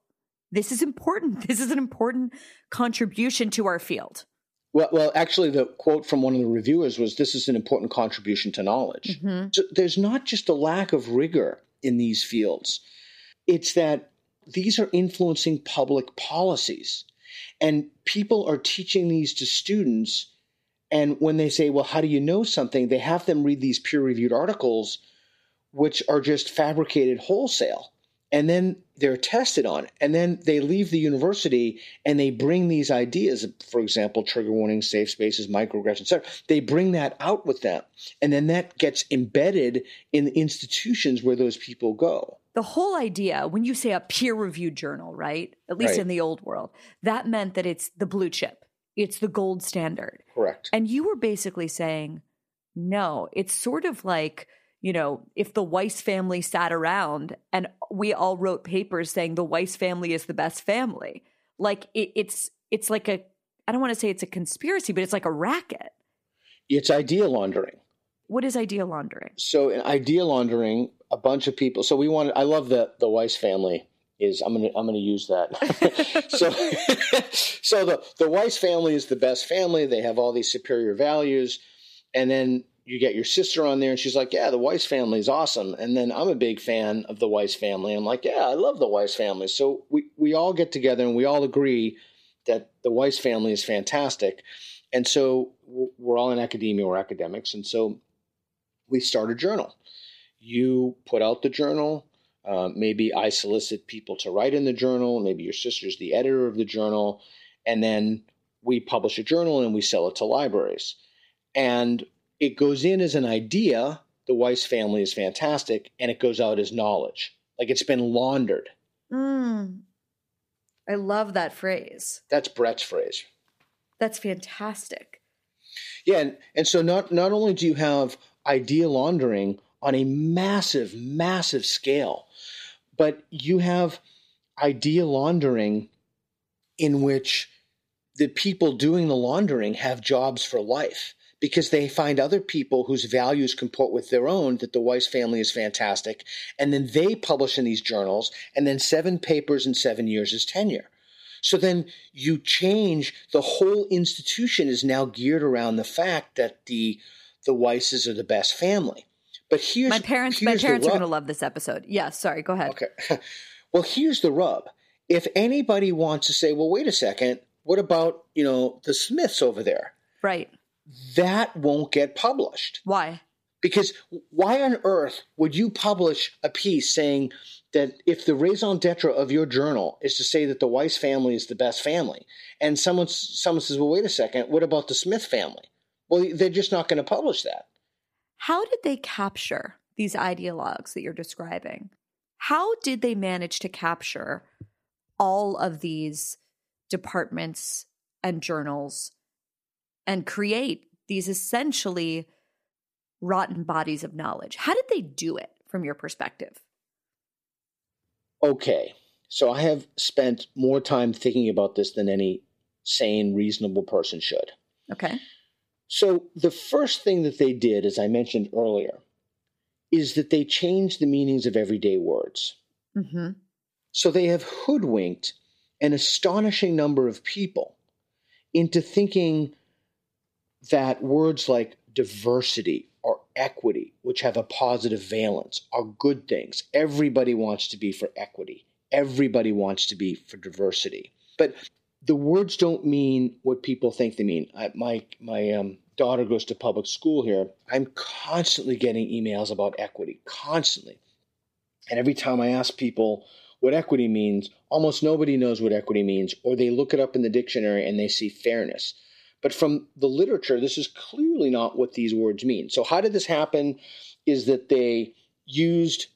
S1: This is important. This is an important contribution to our field.
S2: Well, well, actually, the quote from one of the reviewers was, "This is an important contribution to knowledge." Mm-hmm. So there's not just a lack of rigor in these fields; it's that these are influencing public policies, and people are teaching these to students And when they say, well, how do you know something? They have them read these peer reviewed articles, which are just fabricated wholesale. And then they're tested on it. And then they leave the university and they bring these ideas, for example, trigger warnings, safe spaces, microaggressions, etc. They bring that out with them. And then that gets embedded in the institutions where those people go.
S1: The whole idea, when you say a peer reviewed journal, right? At least
S2: Right.
S1: in the old world, that meant that it's the blue chip, it's the gold standard.
S2: Correct.
S1: And you were basically saying, no, it's sort of like, you know, if the Weiss family sat around and we all wrote papers saying the Weiss family is the best family. Like it, it's it's like a I don't want to say it's a conspiracy, but it's like a racket.
S2: It's idea laundering.
S1: What is idea laundering?
S2: So in idea laundering, a bunch of people. So we wanted. I love the the Weiss family. Is I'm gonna I'm gonna use that. so so the the Weiss family is the best family. They have all these superior values, and then you get your sister on there, and she's like, "Yeah, the Weiss family is awesome." And then I'm a big fan of the Weiss family. I'm like, "Yeah, I love the Weiss family." So we we all get together and we all agree that the Weiss family is fantastic. And so we're all in academia, we're academics, and so we start a journal. You put out the journal. Uh, maybe I solicit people to write in the journal. Maybe your sister's the editor of the journal. And then we publish a journal and we sell it to libraries. And it goes in as an idea. The Weiss family is fantastic. And it goes out as knowledge. Like it's been laundered.
S1: Mm. I love that phrase.
S2: That's Bret's phrase.
S1: That's fantastic.
S2: Yeah, and, and so not not only do you have idea laundering on a massive, massive scale, but you have idea laundering in which the people doing the laundering have jobs for life because they find other people whose values comport with their own that the Weiss family is fantastic, and then they publish in these journals, and then seven papers in seven years is tenure. So then you change the whole institution is now geared around the fact that the the Weisses are the best family. But here's
S1: My parents my
S2: here's the
S1: parents are going to love this episode. Yes, sorry, go ahead.
S2: Okay. Well, here's the rub. If anybody wants to say, well, wait a second, what about, you know, the Smiths over there?
S1: Right.
S2: That won't get published.
S1: Why?
S2: Because why on earth would you publish a piece saying that if the raison d'etre of your journal is to say that the Weiss family is the best family, and someone someone says, "Well, wait a second, what about the Smith family?" Well, they're just not going to publish that.
S1: How did they capture these ideologues that you're describing? How did they manage to capture all of these departments and journals and create these essentially rotten bodies of knowledge? How did they do it from your perspective?
S2: Okay, so I have spent more time thinking about this than any sane, reasonable person should.
S1: Okay.
S2: So the first thing that they did, as I mentioned earlier, is that they changed the meanings of everyday words.
S1: Mm-hmm.
S2: So they have hoodwinked an astonishing number of people into thinking that words like diversity or equity, which have a positive valence, are good things. Everybody wants to be for equity, everybody wants to be for diversity. But the words don't mean what people think they mean. I, my my um, daughter goes to public school here. I'm constantly getting emails about equity, constantly. And every time I ask people what equity means, almost nobody knows what equity means, or they look it up in the dictionary and they see fairness. But from the literature, this is clearly not what these words mean. So, how did this happen? Is that they used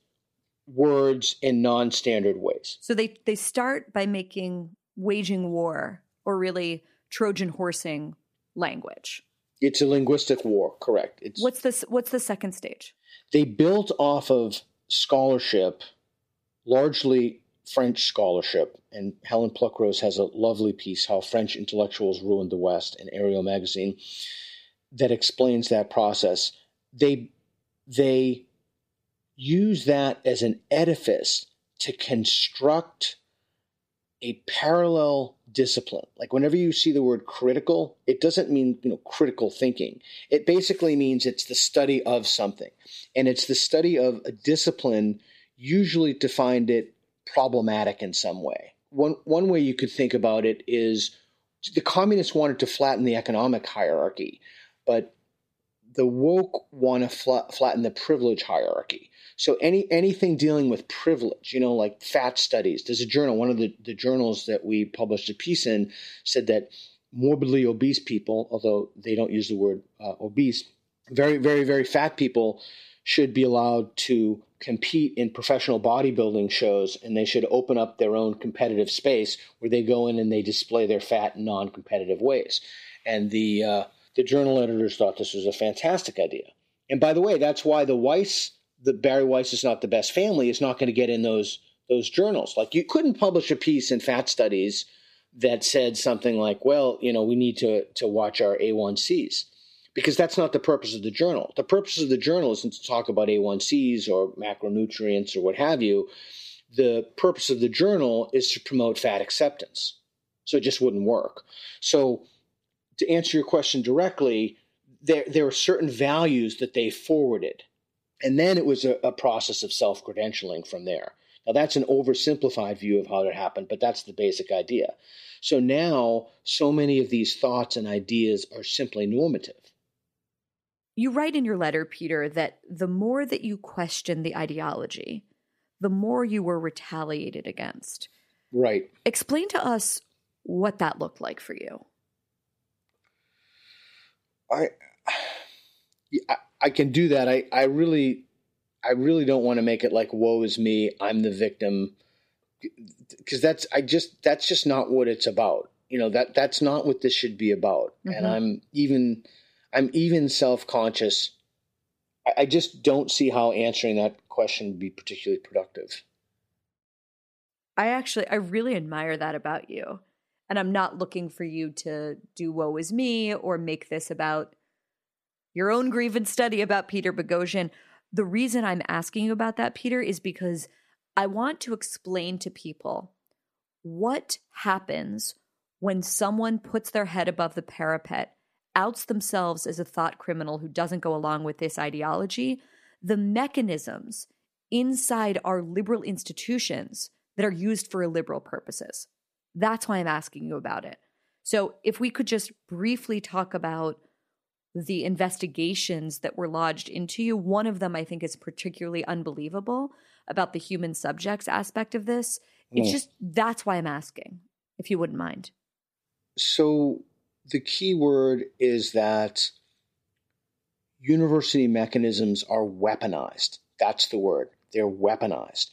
S2: words in non standard ways.
S1: So they they start by making waging war or really Trojan horsing language.
S2: It's a linguistic war, correct? It's,
S1: What's this what's the second stage?
S2: they built off of scholarship, largely French scholarship. And Helen Pluckrose has a lovely piece, How French Intellectuals Ruined the West, in Areo magazine, that explains that process. They, they use that as an edifice to construct a parallel discipline. Like whenever you see the word critical, it doesn't mean, you know, critical thinking. It basically means it's the study of something. And it's the study of a discipline usually to find it problematic in some way. One one way you could think about it is the communists wanted to flatten the economic hierarchy. but the woke want to flat, flatten the privilege hierarchy. So any anything dealing with privilege, you know, like fat studies. There's a journal, one of the, the journals that we published a piece in said that morbidly obese people, although they don't use the word uh, obese, very, very, very fat people should be allowed to compete in professional bodybuilding shows and they should open up their own competitive space where they go in and they display their fat in non-competitive ways. And the uh, the journal editors thought this was a fantastic idea. And by the way, that's why the Weiss, the Bari Weiss is not the best family, is not going to get in those those journals. Like you couldn't publish a piece in Fat Studies that said something like, "Well, you know, we need to to watch our A1Cs." Because that's not the purpose of the journal. The purpose of the journal isn't to talk about A1Cs or macronutrients or what have you. The purpose of the journal is to promote fat acceptance. So it just wouldn't work. So to answer your question directly, there there were certain values that they forwarded, and then it was a, a process of self credentialing from there. Now that's an oversimplified view of how it happened, but that's the basic idea. So now, so many of these thoughts and ideas are simply normative.
S1: You write in your letter, Peter, that the more that you question the ideology, the more you were retaliated against.
S2: Right.
S1: Explain to us what that looked like for you.
S2: I, I, I can do that. I, I really, I really don't want to make it like woe is me. I'm the victim because that's I just that's just not what it's about. You know that that's not what this should be about. Mm-hmm. And I'm even I'm even self conscious. I, just don't see how answering that question would be particularly productive.
S1: I actually I really admire that about you. And I'm not looking for you to do woe is me or make this about your own grievance study about Peter Boghossian. The reason I'm asking you about that, Peter, is because I want to explain to people what happens when someone puts their head above the parapet, outs themselves as a thought criminal who doesn't go along with this ideology, the mechanisms inside our liberal institutions that are used for illiberal purposes. That's why I'm asking you about it. So, if we could just briefly talk about the investigations that were lodged into you, one of them I think is particularly unbelievable about the human subjects aspect of this. It's mm. just that's why I'm asking, if you wouldn't mind.
S2: So, the key word is that university mechanisms are weaponized. That's the word. They're weaponized.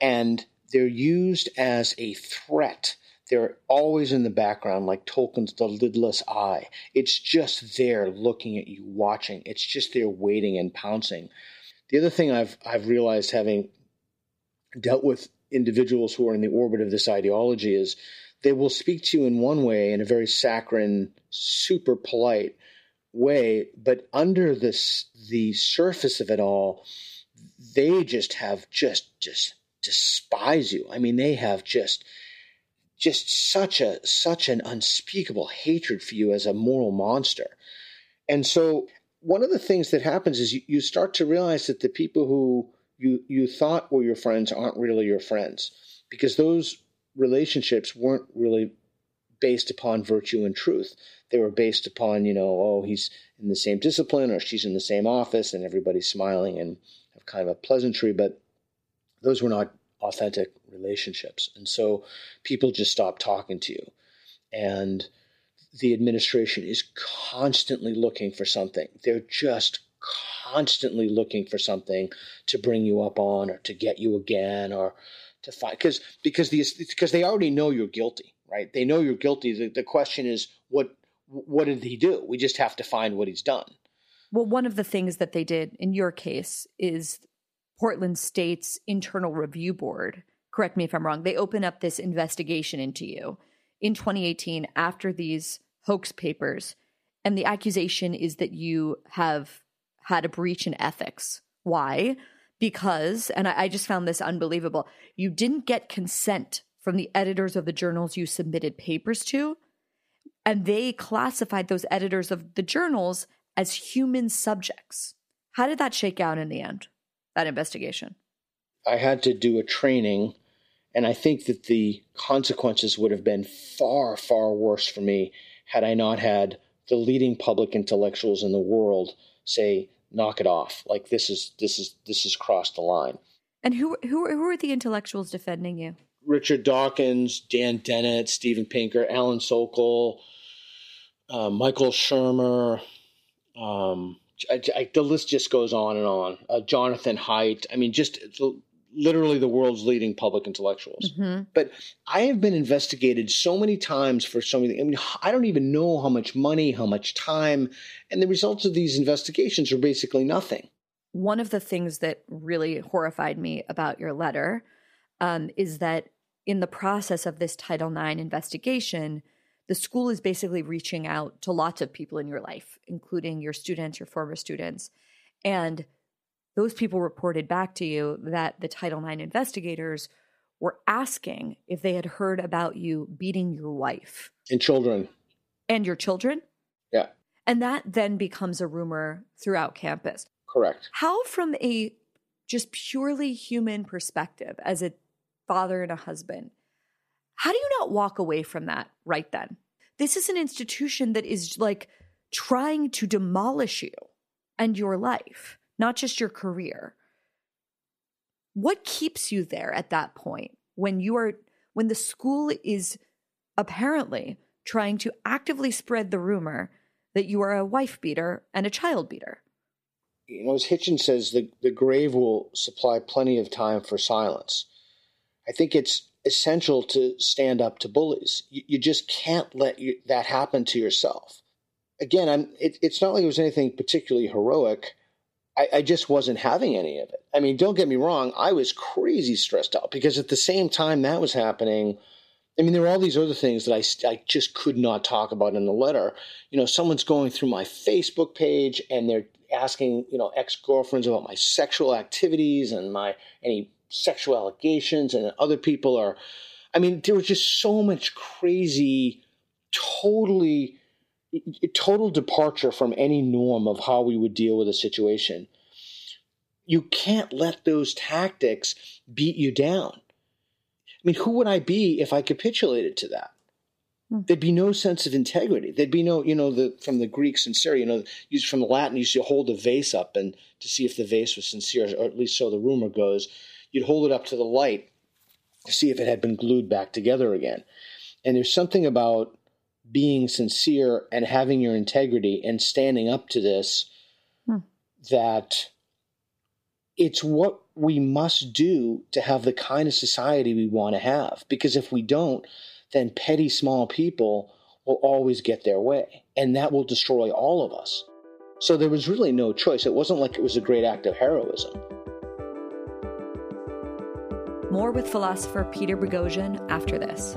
S2: And they're used as a threat they're always in the background, like Tolkien's The Lidless Eye. It's just there looking at you, watching. It's just there waiting and pouncing. The other thing I've, I've realized having dealt with individuals who are in the orbit of this ideology is they will speak to you in one way, in a very saccharine, super polite way, but under this the surface of it all, they just have just just despise you. I mean, they have just just such a such an unspeakable hatred for you as a moral monster. And so one of the things that happens is you, you start to realize that the people who you you thought were your friends aren't really your friends because those relationships weren't really based upon virtue and truth. They were based upon, you know, oh, he's in the same discipline or she's in the same office and everybody's smiling and have kind of a pleasantry, but those were not authentic relationships. And so people just stop talking to you. And the administration is constantly looking for something. They're just constantly looking for something to bring you up on or to get you again or to find because because these because they already know you're guilty, right? They know you're guilty. The, the question is what what did he do? We just have to find what he's done.
S1: Well, one of the things that they did in your case is Portland State's internal review board, correct me if I'm wrong, they open up this investigation into you in 2018 after these hoax papers. And the accusation is that you have had a breach in ethics. Why? Because, and I, I just found this unbelievable, you didn't get consent from the editors of the journals you submitted papers to. And they classified those editors of the journals as human subjects. How did that shake out in the end? that investigation?
S2: I had to do a training, and I think that the consequences would have been far, far worse for me had I not had the leading public intellectuals in the world say, knock it off. Like this is this is this is crossed the line.
S1: And who who who are the intellectuals defending you?
S2: Richard Dawkins, Dan Dennett, Steven Pinker, Alan Sokal, uh, Michael Shermer. Um, I, I, the list just goes on and on. Uh, Jonathan Haidt. I mean, just literally the world's leading public intellectuals. Mm-hmm. But I have been investigated so many times for so many. I mean, I don't even know how much money, how much time, and the results of these investigations are basically nothing.
S1: One of the things that really horrified me about your letter um, is that in the process of this Title IX investigation, the school is basically reaching out to lots of people in your life, including your students, your former students. And those people reported back to you that the Title IX investigators were asking if they had heard about you beating your wife
S2: and children.
S1: And your children?
S2: Yeah.
S1: And that then becomes a rumor throughout campus.
S2: Correct.
S1: How, from a just purely human perspective, as a father and a husband, how do you not walk away from that right then? This is an institution that is like trying to demolish you and your life, not just your career. What keeps you there at that point when you are when the school is apparently trying to actively spread the rumor that you are a wife beater and a child beater?
S2: You know, as Hitchens says, the, the grave will supply plenty of time for silence. I think it's essential to stand up to bullies. You, you just can't let you, that happen to yourself. Again, I'm, it, it's not like it was anything particularly heroic. I, I, just wasn't having any of it. I mean, don't get me wrong, I was crazy stressed out because at the same time that was happening, I mean, there were all these other things that I, I just could not talk about in the letter. You know, someone's going through my Facebook page and they're asking, you know, ex girlfriends about my sexual activities and my any sexual allegations, and other people are. I mean, there was just so much crazy, totally, total departure from any norm of how we would deal with a situation. You can't let those tactics beat you down. I mean, who would I be if I capitulated to that? Hmm. There'd be no sense of integrity. There'd be no, you know, the from the Greek sincerity, you know, used from the Latin, you used to hold a vase up and to see if the vase was sincere, or at least so the rumor goes you'd hold it up to the light to see if it had been glued back together again. And there's something about being sincere and having your integrity and standing up to this hmm. that it's what we must do to have the kind of society we want to have. Because if we don't, then petty small people will always get their way, and that will destroy all of us. So there was really no choice. It wasn't like it was a great act of heroism.
S1: More with philosopher Peter Boghossian after this.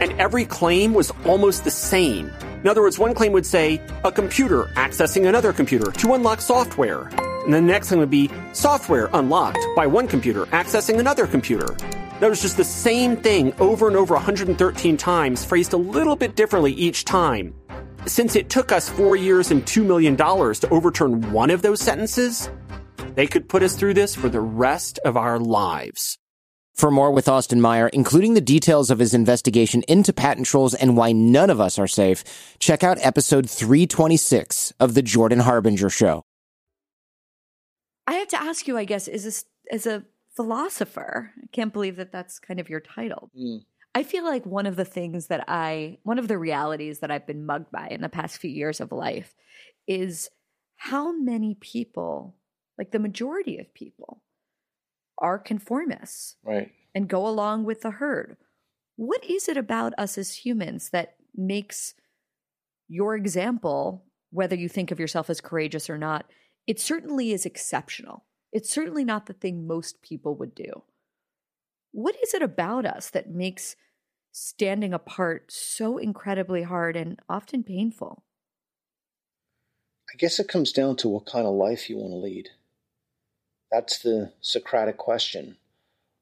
S7: And every claim was almost the same. In other words, one claim would say, a computer accessing another computer to unlock software. And the next thing would be, software unlocked by one computer accessing another computer. That was just the same thing over and over 113 times, phrased a little bit differently each time. Since it took us four years and $2 million to overturn one of those sentences, they could put us through this for the rest of our lives.
S8: For more with Austin Meyer, including the details of his investigation into patent trolls and why none of us are safe, check out episode 326 of The Jordan Harbinger Show.
S1: I have to ask you, I guess, is this as a philosopher? I can't believe that that's kind of your title. Mm. I feel like one of the things that I, one of the realities that I've been mugged by in the past few years of life is how many people like the majority of people are conformists
S2: right
S1: and go along with the herd what is it about us as humans that makes your example whether you think of yourself as courageous or not it certainly is exceptional it's certainly not the thing most people would do what is it about us that makes standing apart so incredibly hard and often painful?
S2: I guess it comes down to what kind of life you want to lead. That's the Socratic question.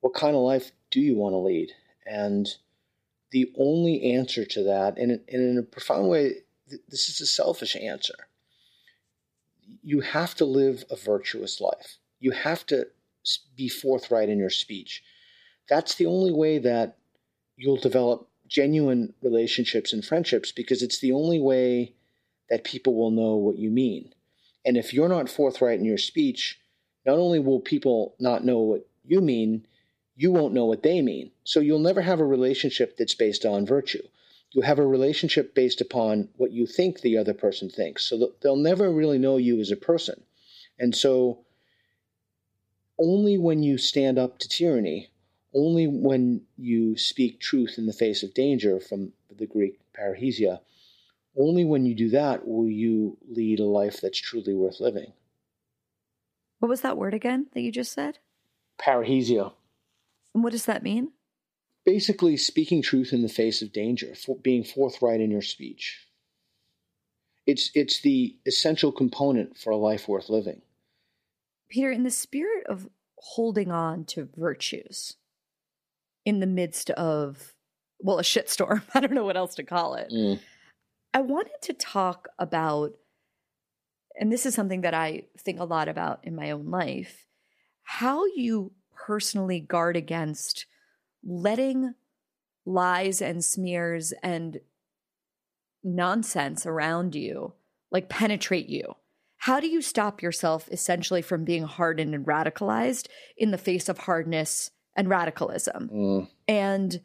S2: What kind of life do you want to lead? And the only answer to that, and in a profound way, this is a selfish answer. You have to live a virtuous life. You have to be forthright in your speech. That's the only way that you'll develop genuine relationships and friendships because it's the only way that people will know what you mean. And if you're not forthright in your speech, not only will people not know what you mean, you won't know what they mean. So you'll never have a relationship that's based on virtue. You have a relationship based upon what you think the other person thinks. So they'll never really know you as a person. And so only when you stand up to tyranny, only when you speak truth in the face of danger, from the Greek parrhesia, only when you do that will you lead a life that's truly worth living.
S1: What was that word again that you just said?
S2: Parrhesia.
S1: And what does that mean?
S2: Basically, speaking truth in the face of danger, for being forthright in your speech. It's, it's the essential component for a life worth living.
S1: Peter, in the spirit of holding on to virtues in the midst of, well, a shitstorm, I don't know what else to call it. Mm. I wanted to talk about, and this is something that I think a lot about in my own life, how you personally guard against letting lies and smears and nonsense around you like penetrate you how do you stop yourself essentially from being hardened and radicalized in the face of hardness and radicalism? Mm. And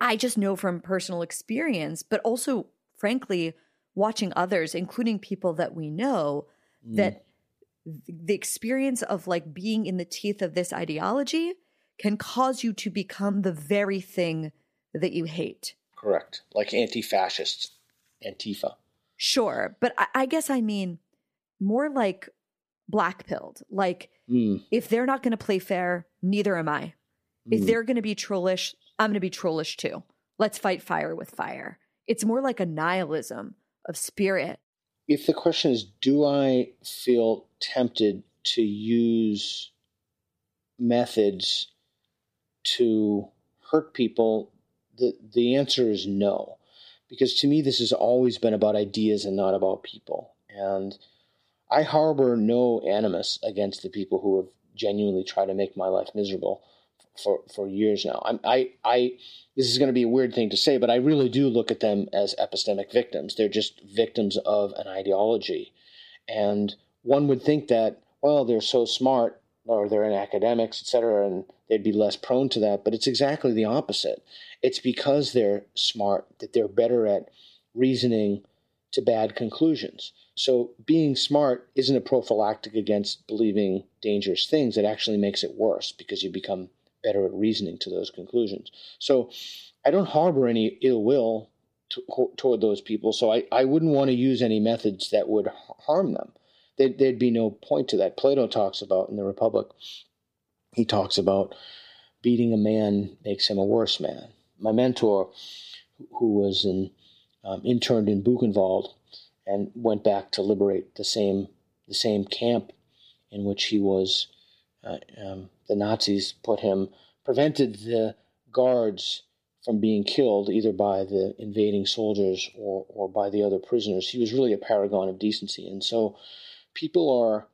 S1: I just know from personal experience, but also, frankly, watching others, including people that we know, mm. that the experience of like being in the teeth of this ideology can cause you to become the very thing that you hate.
S2: Correct. Like anti fascists, Antifa.
S1: Sure. But I, I guess I mean more like black pilled. Like, mm. if they're not going to play fair, neither am I. Mm. If they're going to be trollish, I'm going to be trollish too. Let's fight fire with fire. It's more like a nihilism of spirit.
S2: If the question is, do I feel tempted to use methods to hurt people? The, the answer is no because to me, this has always been about ideas and not about people. And I harbor no animus against the people who have genuinely tried to make my life miserable for, for years now. I'm, I, I, this is going to be a weird thing to say, but I really do look at them as epistemic victims. They're just victims of an ideology. And one would think that, well, they're so smart or they're in academics, et cetera, and they'd be less prone to that. But it's exactly the opposite. It's because they're smart that they're better at reasoning to bad conclusions. So being smart isn't a prophylactic against believing dangerous things. It actually makes it worse because you become better at reasoning to those conclusions. So I don't harbor any ill will to, toward those people. So I, I wouldn't want to use any methods that would harm them. There'd, there'd be no point to that. Plato talks about in the Republic, he talks about beating a man makes him a worse man my mentor, who was in, um, interned in Buchenwald and went back to liberate the same the same camp in which he was. Uh, um, the Nazis put him prevented the guards from being killed either by the invading soldiers or, or by the other prisoners. He was really a paragon of decency. And so people are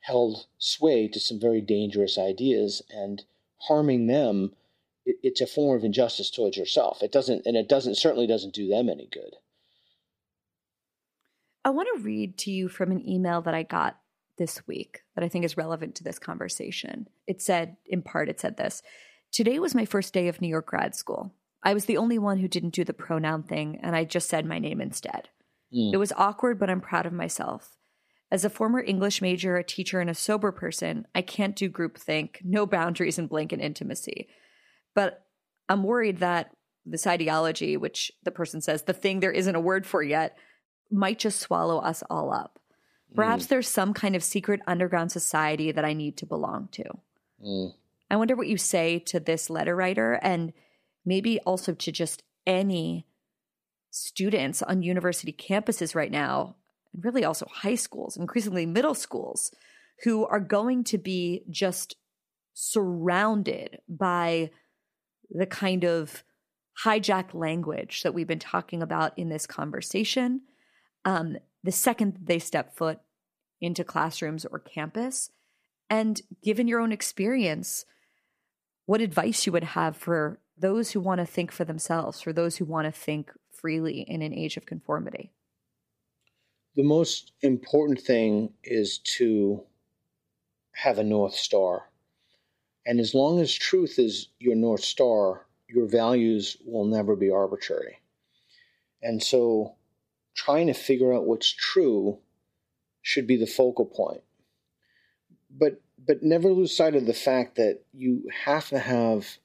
S2: held sway to some very dangerous ideas, and harming them it, it's a form of injustice towards yourself. It doesn't, and it doesn't certainly doesn't do them any good.
S1: I want to read to you from an email that I got this week that I think is relevant to this conversation. It said, in part, it said this Today was my first day of New York grad school. I was the only one who didn't do the pronoun thing, and I just said my name instead. Mm. It was awkward, but I'm proud of myself. As a former English major, a teacher, and a sober person, I can't do groupthink, no boundaries, and blanket intimacy. But I'm worried that this ideology, which the person says the thing there isn't a word for yet, might just swallow us all up. Perhaps mm. there's some kind of secret underground society that I need to belong to. Mm. I wonder what you say to this letter writer and maybe also to just any students on university campuses right now, and really also high schools, increasingly middle schools, who are going to be just surrounded by the kind of hijack language that we've been talking about in this conversation. Um, the second they step foot into classrooms or campus, and given your own experience, what advice you would have for those who want to think for themselves, for those who want to think freely in an age of conformity?
S2: The most important thing is to have a North Star. And as long as truth is your North Star, your values will never be arbitrary. And so trying to figure out what's true should be the focal point. But but never lose sight of the fact that you have to have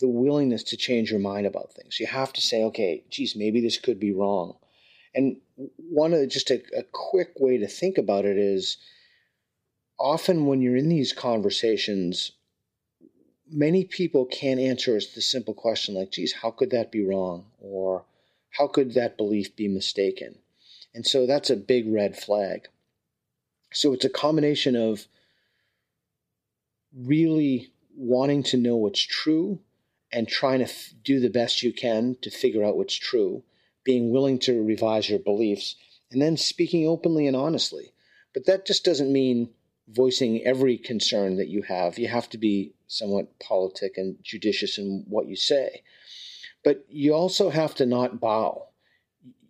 S2: the willingness to change your mind about things. You have to say, okay, geez, maybe this could be wrong. And one of the, just a, a quick way to think about it is often when you're in these conversations, many people can't answer the simple question like, geez, how could that be wrong? Or how could that belief be mistaken? And so that's a big red flag. So it's a combination of really wanting to know what's true and trying to f- do the best you can to figure out what's true, being willing to revise your beliefs, and then speaking openly and honestly. But that just doesn't mean voicing every concern that you have. You have to be somewhat politic and judicious in what you say. But you also have to not bow.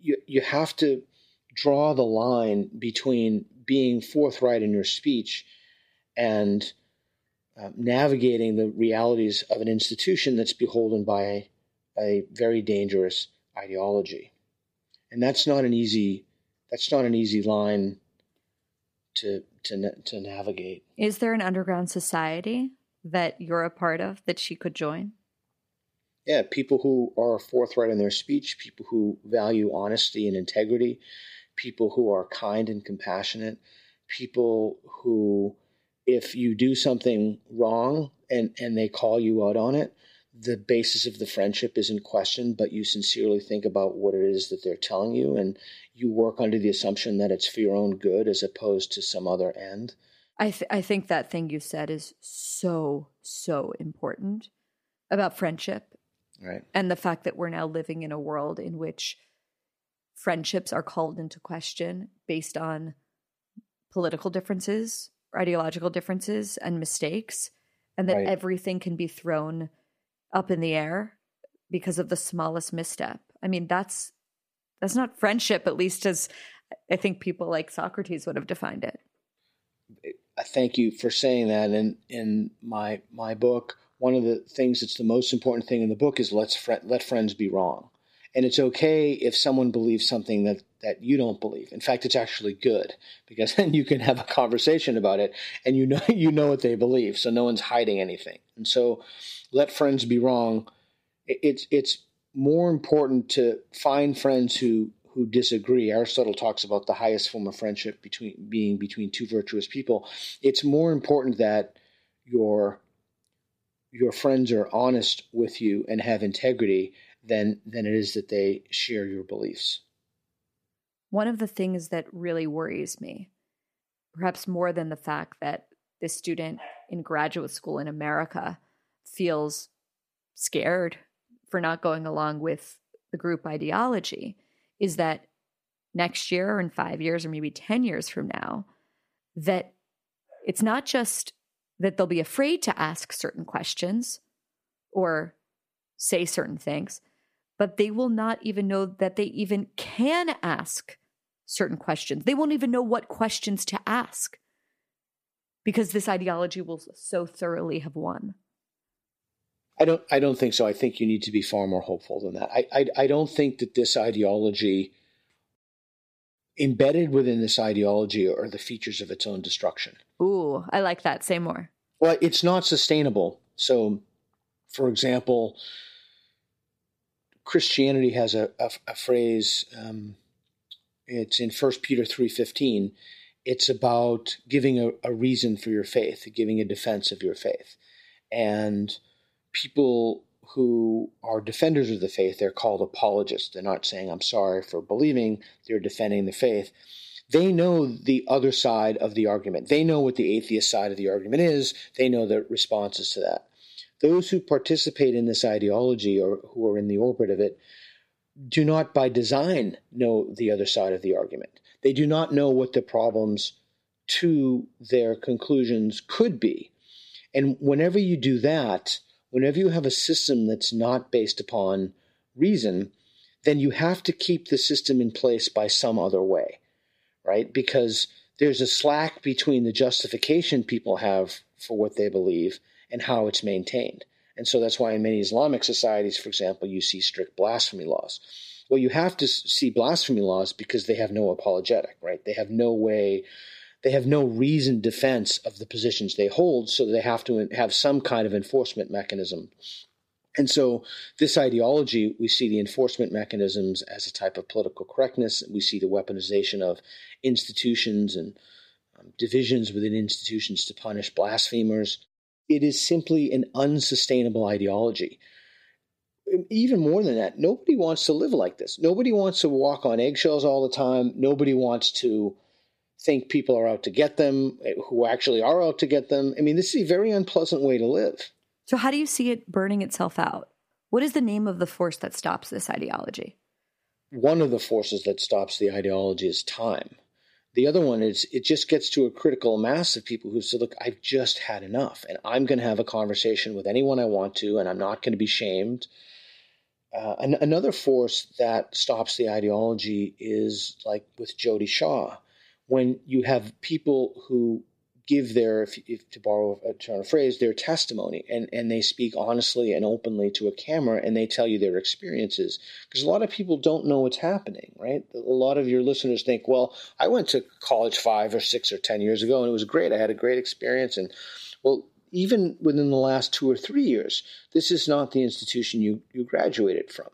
S2: You, you have to draw the line between being forthright in your speech and uh, navigating the realities of an institution that's beholden by a, very dangerous ideology. And that's not an easy that's not an easy line to to to navigate.
S1: Is there an underground society that you're a part of that she could join?
S2: Yeah, people who are forthright in their speech, people who value honesty and integrity, people who are kind and compassionate, people who if you do something wrong and and they call you out on it, the basis of the friendship isn't questioned, but you sincerely think about what it is that they're telling you and you work under the assumption that it's for your own good as opposed to some other end.
S1: I, th- I think that thing you said is so, so important about friendship.
S2: Right.
S1: And the fact that we're now living in a world in which friendships are called into question based on political differences, ideological differences, and mistakes, and that right. everything can be thrown up in the air because of the smallest misstep. I mean, that's that's not friendship, at least as I think people like Socrates would have defined it.
S2: I thank you for saying that. And in my my book, one of the things that's the most important thing in the book is let's fr- let friends be wrong. And it's okay if someone believes something that, that you don't believe. In fact, it's actually good because then you can have a conversation about it and you know you know what they believe, so no one's hiding anything. And so let friends be wrong. It's it's more important to find friends who who disagree. Aristotle talks about the highest form of friendship between being between two virtuous people. It's more important that your your friends are honest with you and have integrity than than it is that they share your beliefs.
S1: One of the things that really worries me, perhaps more than the fact that this student in graduate school in America feels scared for not going along with the group ideology is that next year or in five years or maybe 10 years from now, that it's not just that they'll be afraid to ask certain questions or say certain things, but they will not even know that they even can ask certain questions. They won't even know what questions to ask because this ideology will so thoroughly have won.
S2: I don't. I don't think so. I think you need to be far more hopeful than that. I. I, I don't think that this ideology, embedded within this ideology, are the features of its own destruction.
S1: Ooh, I like that. Say more.
S2: Well, it's not sustainable. So, for example, Christianity has a, a, a phrase. Um, it's in First Peter three fifteen. It's about giving a, a reason for your faith, giving a defense of your faith, and people who are defenders of the faith, they're called apologists. They're not saying, I'm sorry for believing, they're defending the faith. They know the other side of the argument. They know what the atheist side of the argument is. They know the responses to that. Those who participate in this ideology or who are in the orbit of it do not by design know the other side of the argument. They do not know what the problems to their conclusions could be. And whenever you do that, whenever you have a system that's not based upon reason, then you have to keep the system in place by some other way, right? Because there's a slack between the justification people have for what they believe and how it's maintained. And so that's why in many Islamic societies, for example, you see strict blasphemy laws. Well, you have to see blasphemy laws because they have no apologetic, right? They have no way, they have no reasoned defense of the positions they hold, so they have to have some kind of enforcement mechanism. And so, this ideology, we see the enforcement mechanisms as a type of political correctness. We see the weaponization of institutions and um, divisions within institutions to punish blasphemers it is simply an unsustainable ideology. Even more than that, nobody wants to live like this. Nobody wants to walk on eggshells all the time. Nobody wants to think people are out to get them, eh, who actually are out to get them. I mean, this is a very unpleasant way to live.
S1: So, how do you see it burning itself out? What is the name of the force that stops this ideology?
S2: One of the forces that stops the ideology is time. The other one is it just gets to a critical mass of people who say, look, I've just had enough, and I'm going to have a conversation with anyone I want to, and I'm not going to be shamed. Uh, an- another force that stops the ideology is like with Jodi Shaw, when you have people who give their, if, if, to borrow a turn of phrase, their testimony, and, and they speak honestly and openly to a camera, and they tell you their experiences. Because a lot of people don't know what's happening, right? A lot of your listeners think, well, I went to college five or six or ten years ago, and it was great. I had a great experience, and well, even within the last two or three years, this is not the institution you you graduated from,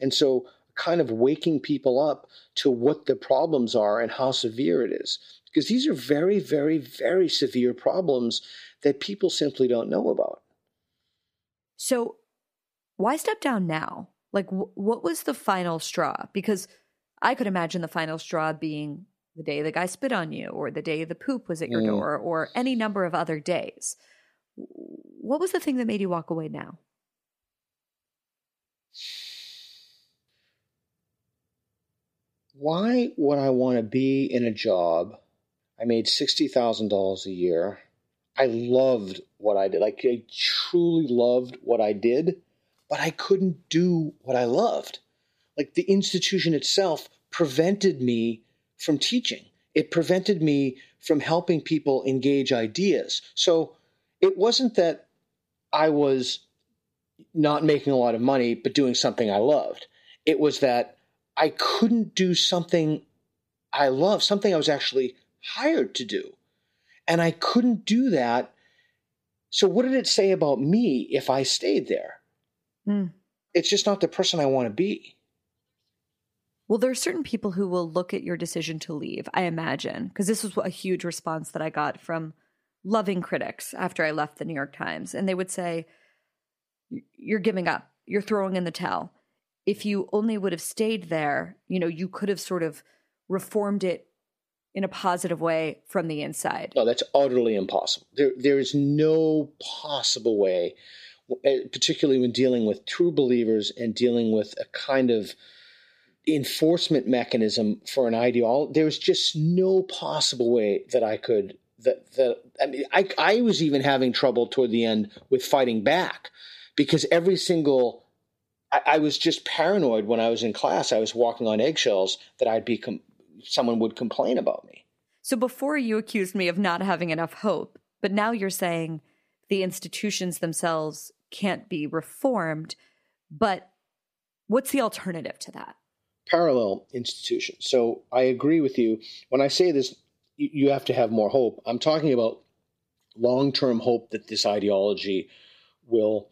S2: and so kind of waking people up to what the problems are and how severe it is because these are very, very, very severe problems that people simply don't know about.
S1: So, why step down now? Like, what was the final straw? Because I could imagine the final straw being the day the guy spit on you, or the day the poop was at your mm. door, or any number of other days. What was the thing that made you walk away now?
S2: Why would I want to be in a job I made $60,000 a year. I loved what I did. Like, I truly loved what I did, but I couldn't do what I loved. Like, the institution itself prevented me from teaching, it prevented me from helping people engage ideas. So, it wasn't that I was not making a lot of money, but doing something I loved. It was that I couldn't do something I love, something I was actually hired to do. And I couldn't do that. So, what did it say about me if I stayed there? Mm. It's just not the person I want to be.
S1: Well, there are certain people who will look at your decision to leave, I imagine, because this was a huge response that I got from loving critics after I left the New York Times. And they would say, You're giving up, you're throwing in the towel. If you only would have stayed there, you know, you could have sort of reformed it in a positive way from the inside.
S2: No, that's utterly impossible. There, there is no possible way, eh, particularly when dealing with true believers and dealing with a kind of enforcement mechanism for an ideology. There's just no possible way that I could. That, that I mean, I, I was even having trouble toward the end with fighting back because every single I, I was just paranoid when I was in class. I was walking on eggshells that I'd be com- someone would complain about me.
S1: So before you accused me of not having enough hope, but now you're saying the institutions themselves can't be reformed. But what's the alternative to that?
S2: Parallel institutions. So I agree with you. When I say this, you have to have more hope. I'm talking about long term hope that this ideology will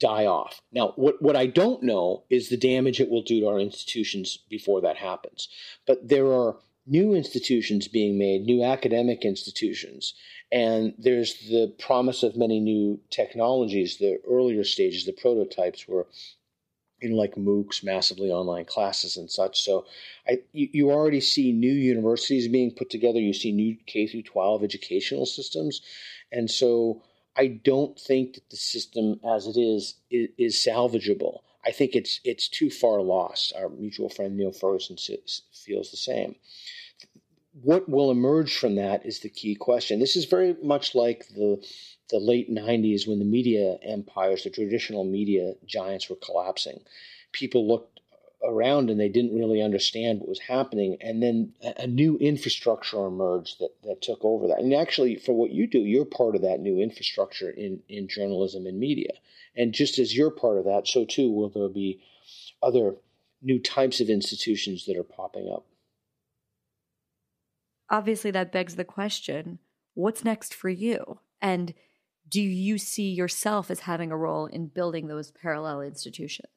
S2: die off. Now, what, what I don't know is the damage it will do to our institutions before that happens. But there are new institutions being made, new academic institutions, and there's the promise of many new technologies. The earlier stages, the prototypes were in like MOOCs, massively online classes and such. So I, you, you already see new universities being put together. You see new K through 12 educational systems. And so I don't think that the system as it is, is, is salvageable. I think it's it's too far lost. Our mutual friend Niall Ferguson feels the same. What will emerge from that is the key question. This is very much like the the late 90s when the media empires, the traditional media giants were collapsing. People looked around and they didn't really understand what was happening. And then a, new infrastructure emerged that, that took over that. And actually, for what you do, you're part of that new infrastructure in, in journalism and media. And just as you're part of that, so too will there be other new types of institutions that are popping up.
S1: Obviously, that begs the question what's next for you? And do you see yourself as having a role in building those parallel institutions?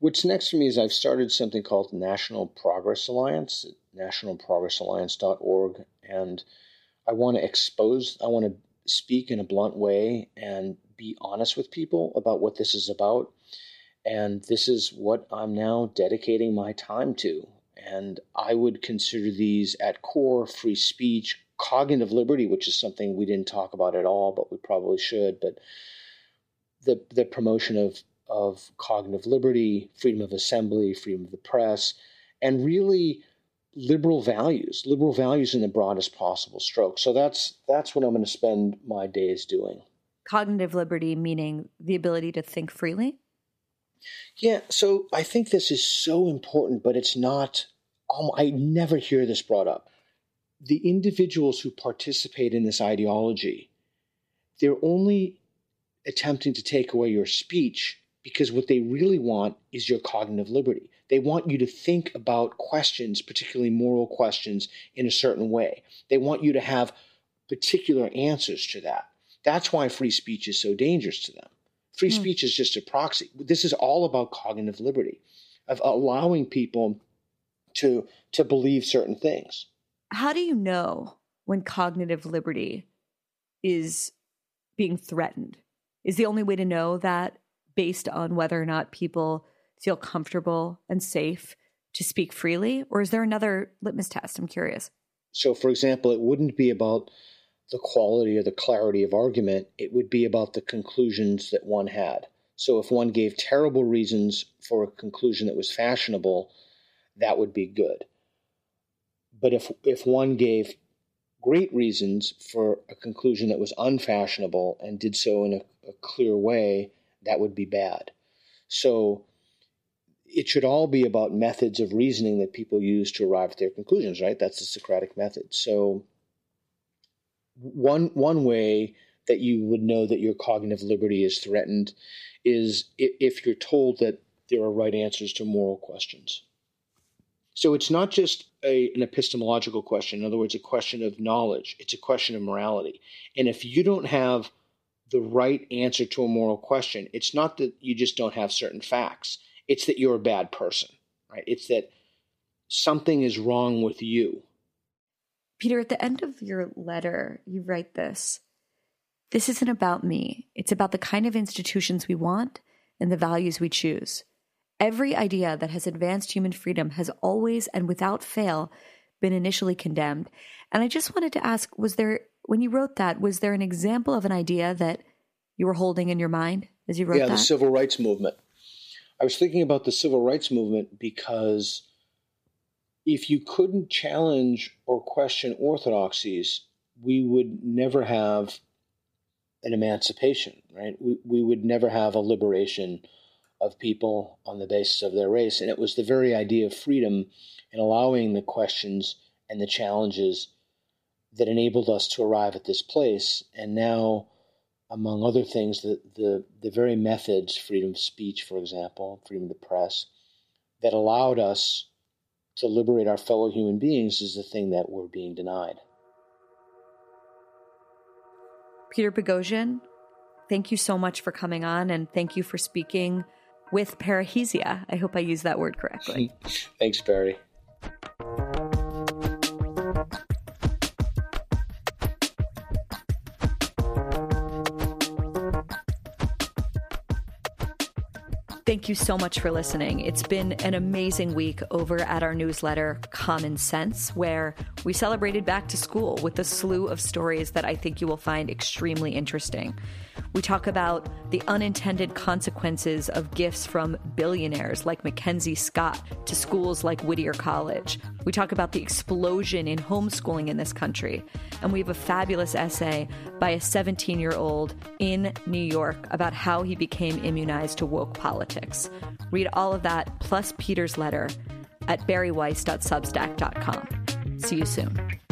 S2: What's next for me is I've started something called National Progress Alliance, nationalprogressalliance.org, and I want to expose, I want to speak in a blunt way and be honest with people about what this is about. And this is what I'm now dedicating my time to. And I would consider these at core free speech, cognitive liberty, which is something we didn't talk about at all, but we probably should. But the the promotion of of cognitive liberty, freedom of assembly, freedom of the press, and really liberal values, liberal values in the broadest possible stroke. So that's that's what I'm going to spend my days doing.
S1: Cognitive liberty meaning the ability to think freely?
S2: Yeah, so I think this is so important, but it's not um, I never hear this brought up the individuals who participate in this ideology, they're only attempting to take away your speech because what they really want is your cognitive liberty. They want you to think about questions, particularly moral questions, in a certain way. They want you to have particular answers to that. That's why free speech is so dangerous to them. Free mm. speech is just a proxy. This is all about cognitive liberty, of allowing people to, to believe certain things
S1: how do you know when cognitive liberty is being threatened? Is the only way to know that based on whether or not people feel comfortable and safe to speak freely? Or is there another litmus test? I'm curious.
S2: So, for example, it wouldn't be about the quality or the clarity of argument, it would be about the conclusions that one had. So, if one gave terrible reasons for a conclusion that was fashionable, that would be good. But if if one gave great reasons for a conclusion that was unfashionable and did so in a, a clear way, that would be bad. So it should all be about methods of reasoning that people use to arrive at their conclusions, right? That's the Socratic method. So one one way that you would know that your cognitive liberty is threatened is if you're told that there are right answers to moral questions. So it's not just a, an epistemological question, in other words, a question of knowledge, it's a question of morality. And if you don't have the right answer to a moral question, it's not that you just don't have certain facts, it's that you're a bad person, right? It's that something is wrong with you.
S1: Peter, at the end of your letter, you write this This isn't about me. It's about the kind of institutions we want and the values we choose. Every idea that has advanced human freedom has always and without fail been initially condemned. And I just wanted to ask was there, when you wrote that, was there an example of an idea that you were holding in your mind as you wrote
S2: yeah,
S1: that?
S2: Yeah, the civil rights movement. I was thinking about the civil rights movement because if you couldn't challenge or question orthodoxies, we would never have an emancipation, right? We, we would never have a liberation of people on the basis of their race. And it was the very idea of freedom and allowing the questions and the challenges that enabled us to arrive at this place. And now, among other things, the, the, the very methods, freedom of speech, for example, freedom of the press, that allowed us to liberate our fellow human beings is the thing that we're being denied.
S1: Peter Boghossian, thank you so much for coming on and thank you for speaking with parrhesia. I hope I used that word correctly.
S2: Thanks, Bari.
S1: Thank you so much for listening. It's been an amazing week over at our newsletter, Common Sense, where we celebrated back to school with a slew of stories that I think you will find extremely interesting. We talk about the unintended consequences of gifts from billionaires like Mackenzie Scott to schools like Whittier College. We talk about the explosion in homeschooling in this country. And we have a fabulous essay by a 17 year old in New York about how he became immunized to woke politics. Read all of that plus Peter's letter at bariweiss.substack.com. See you soon.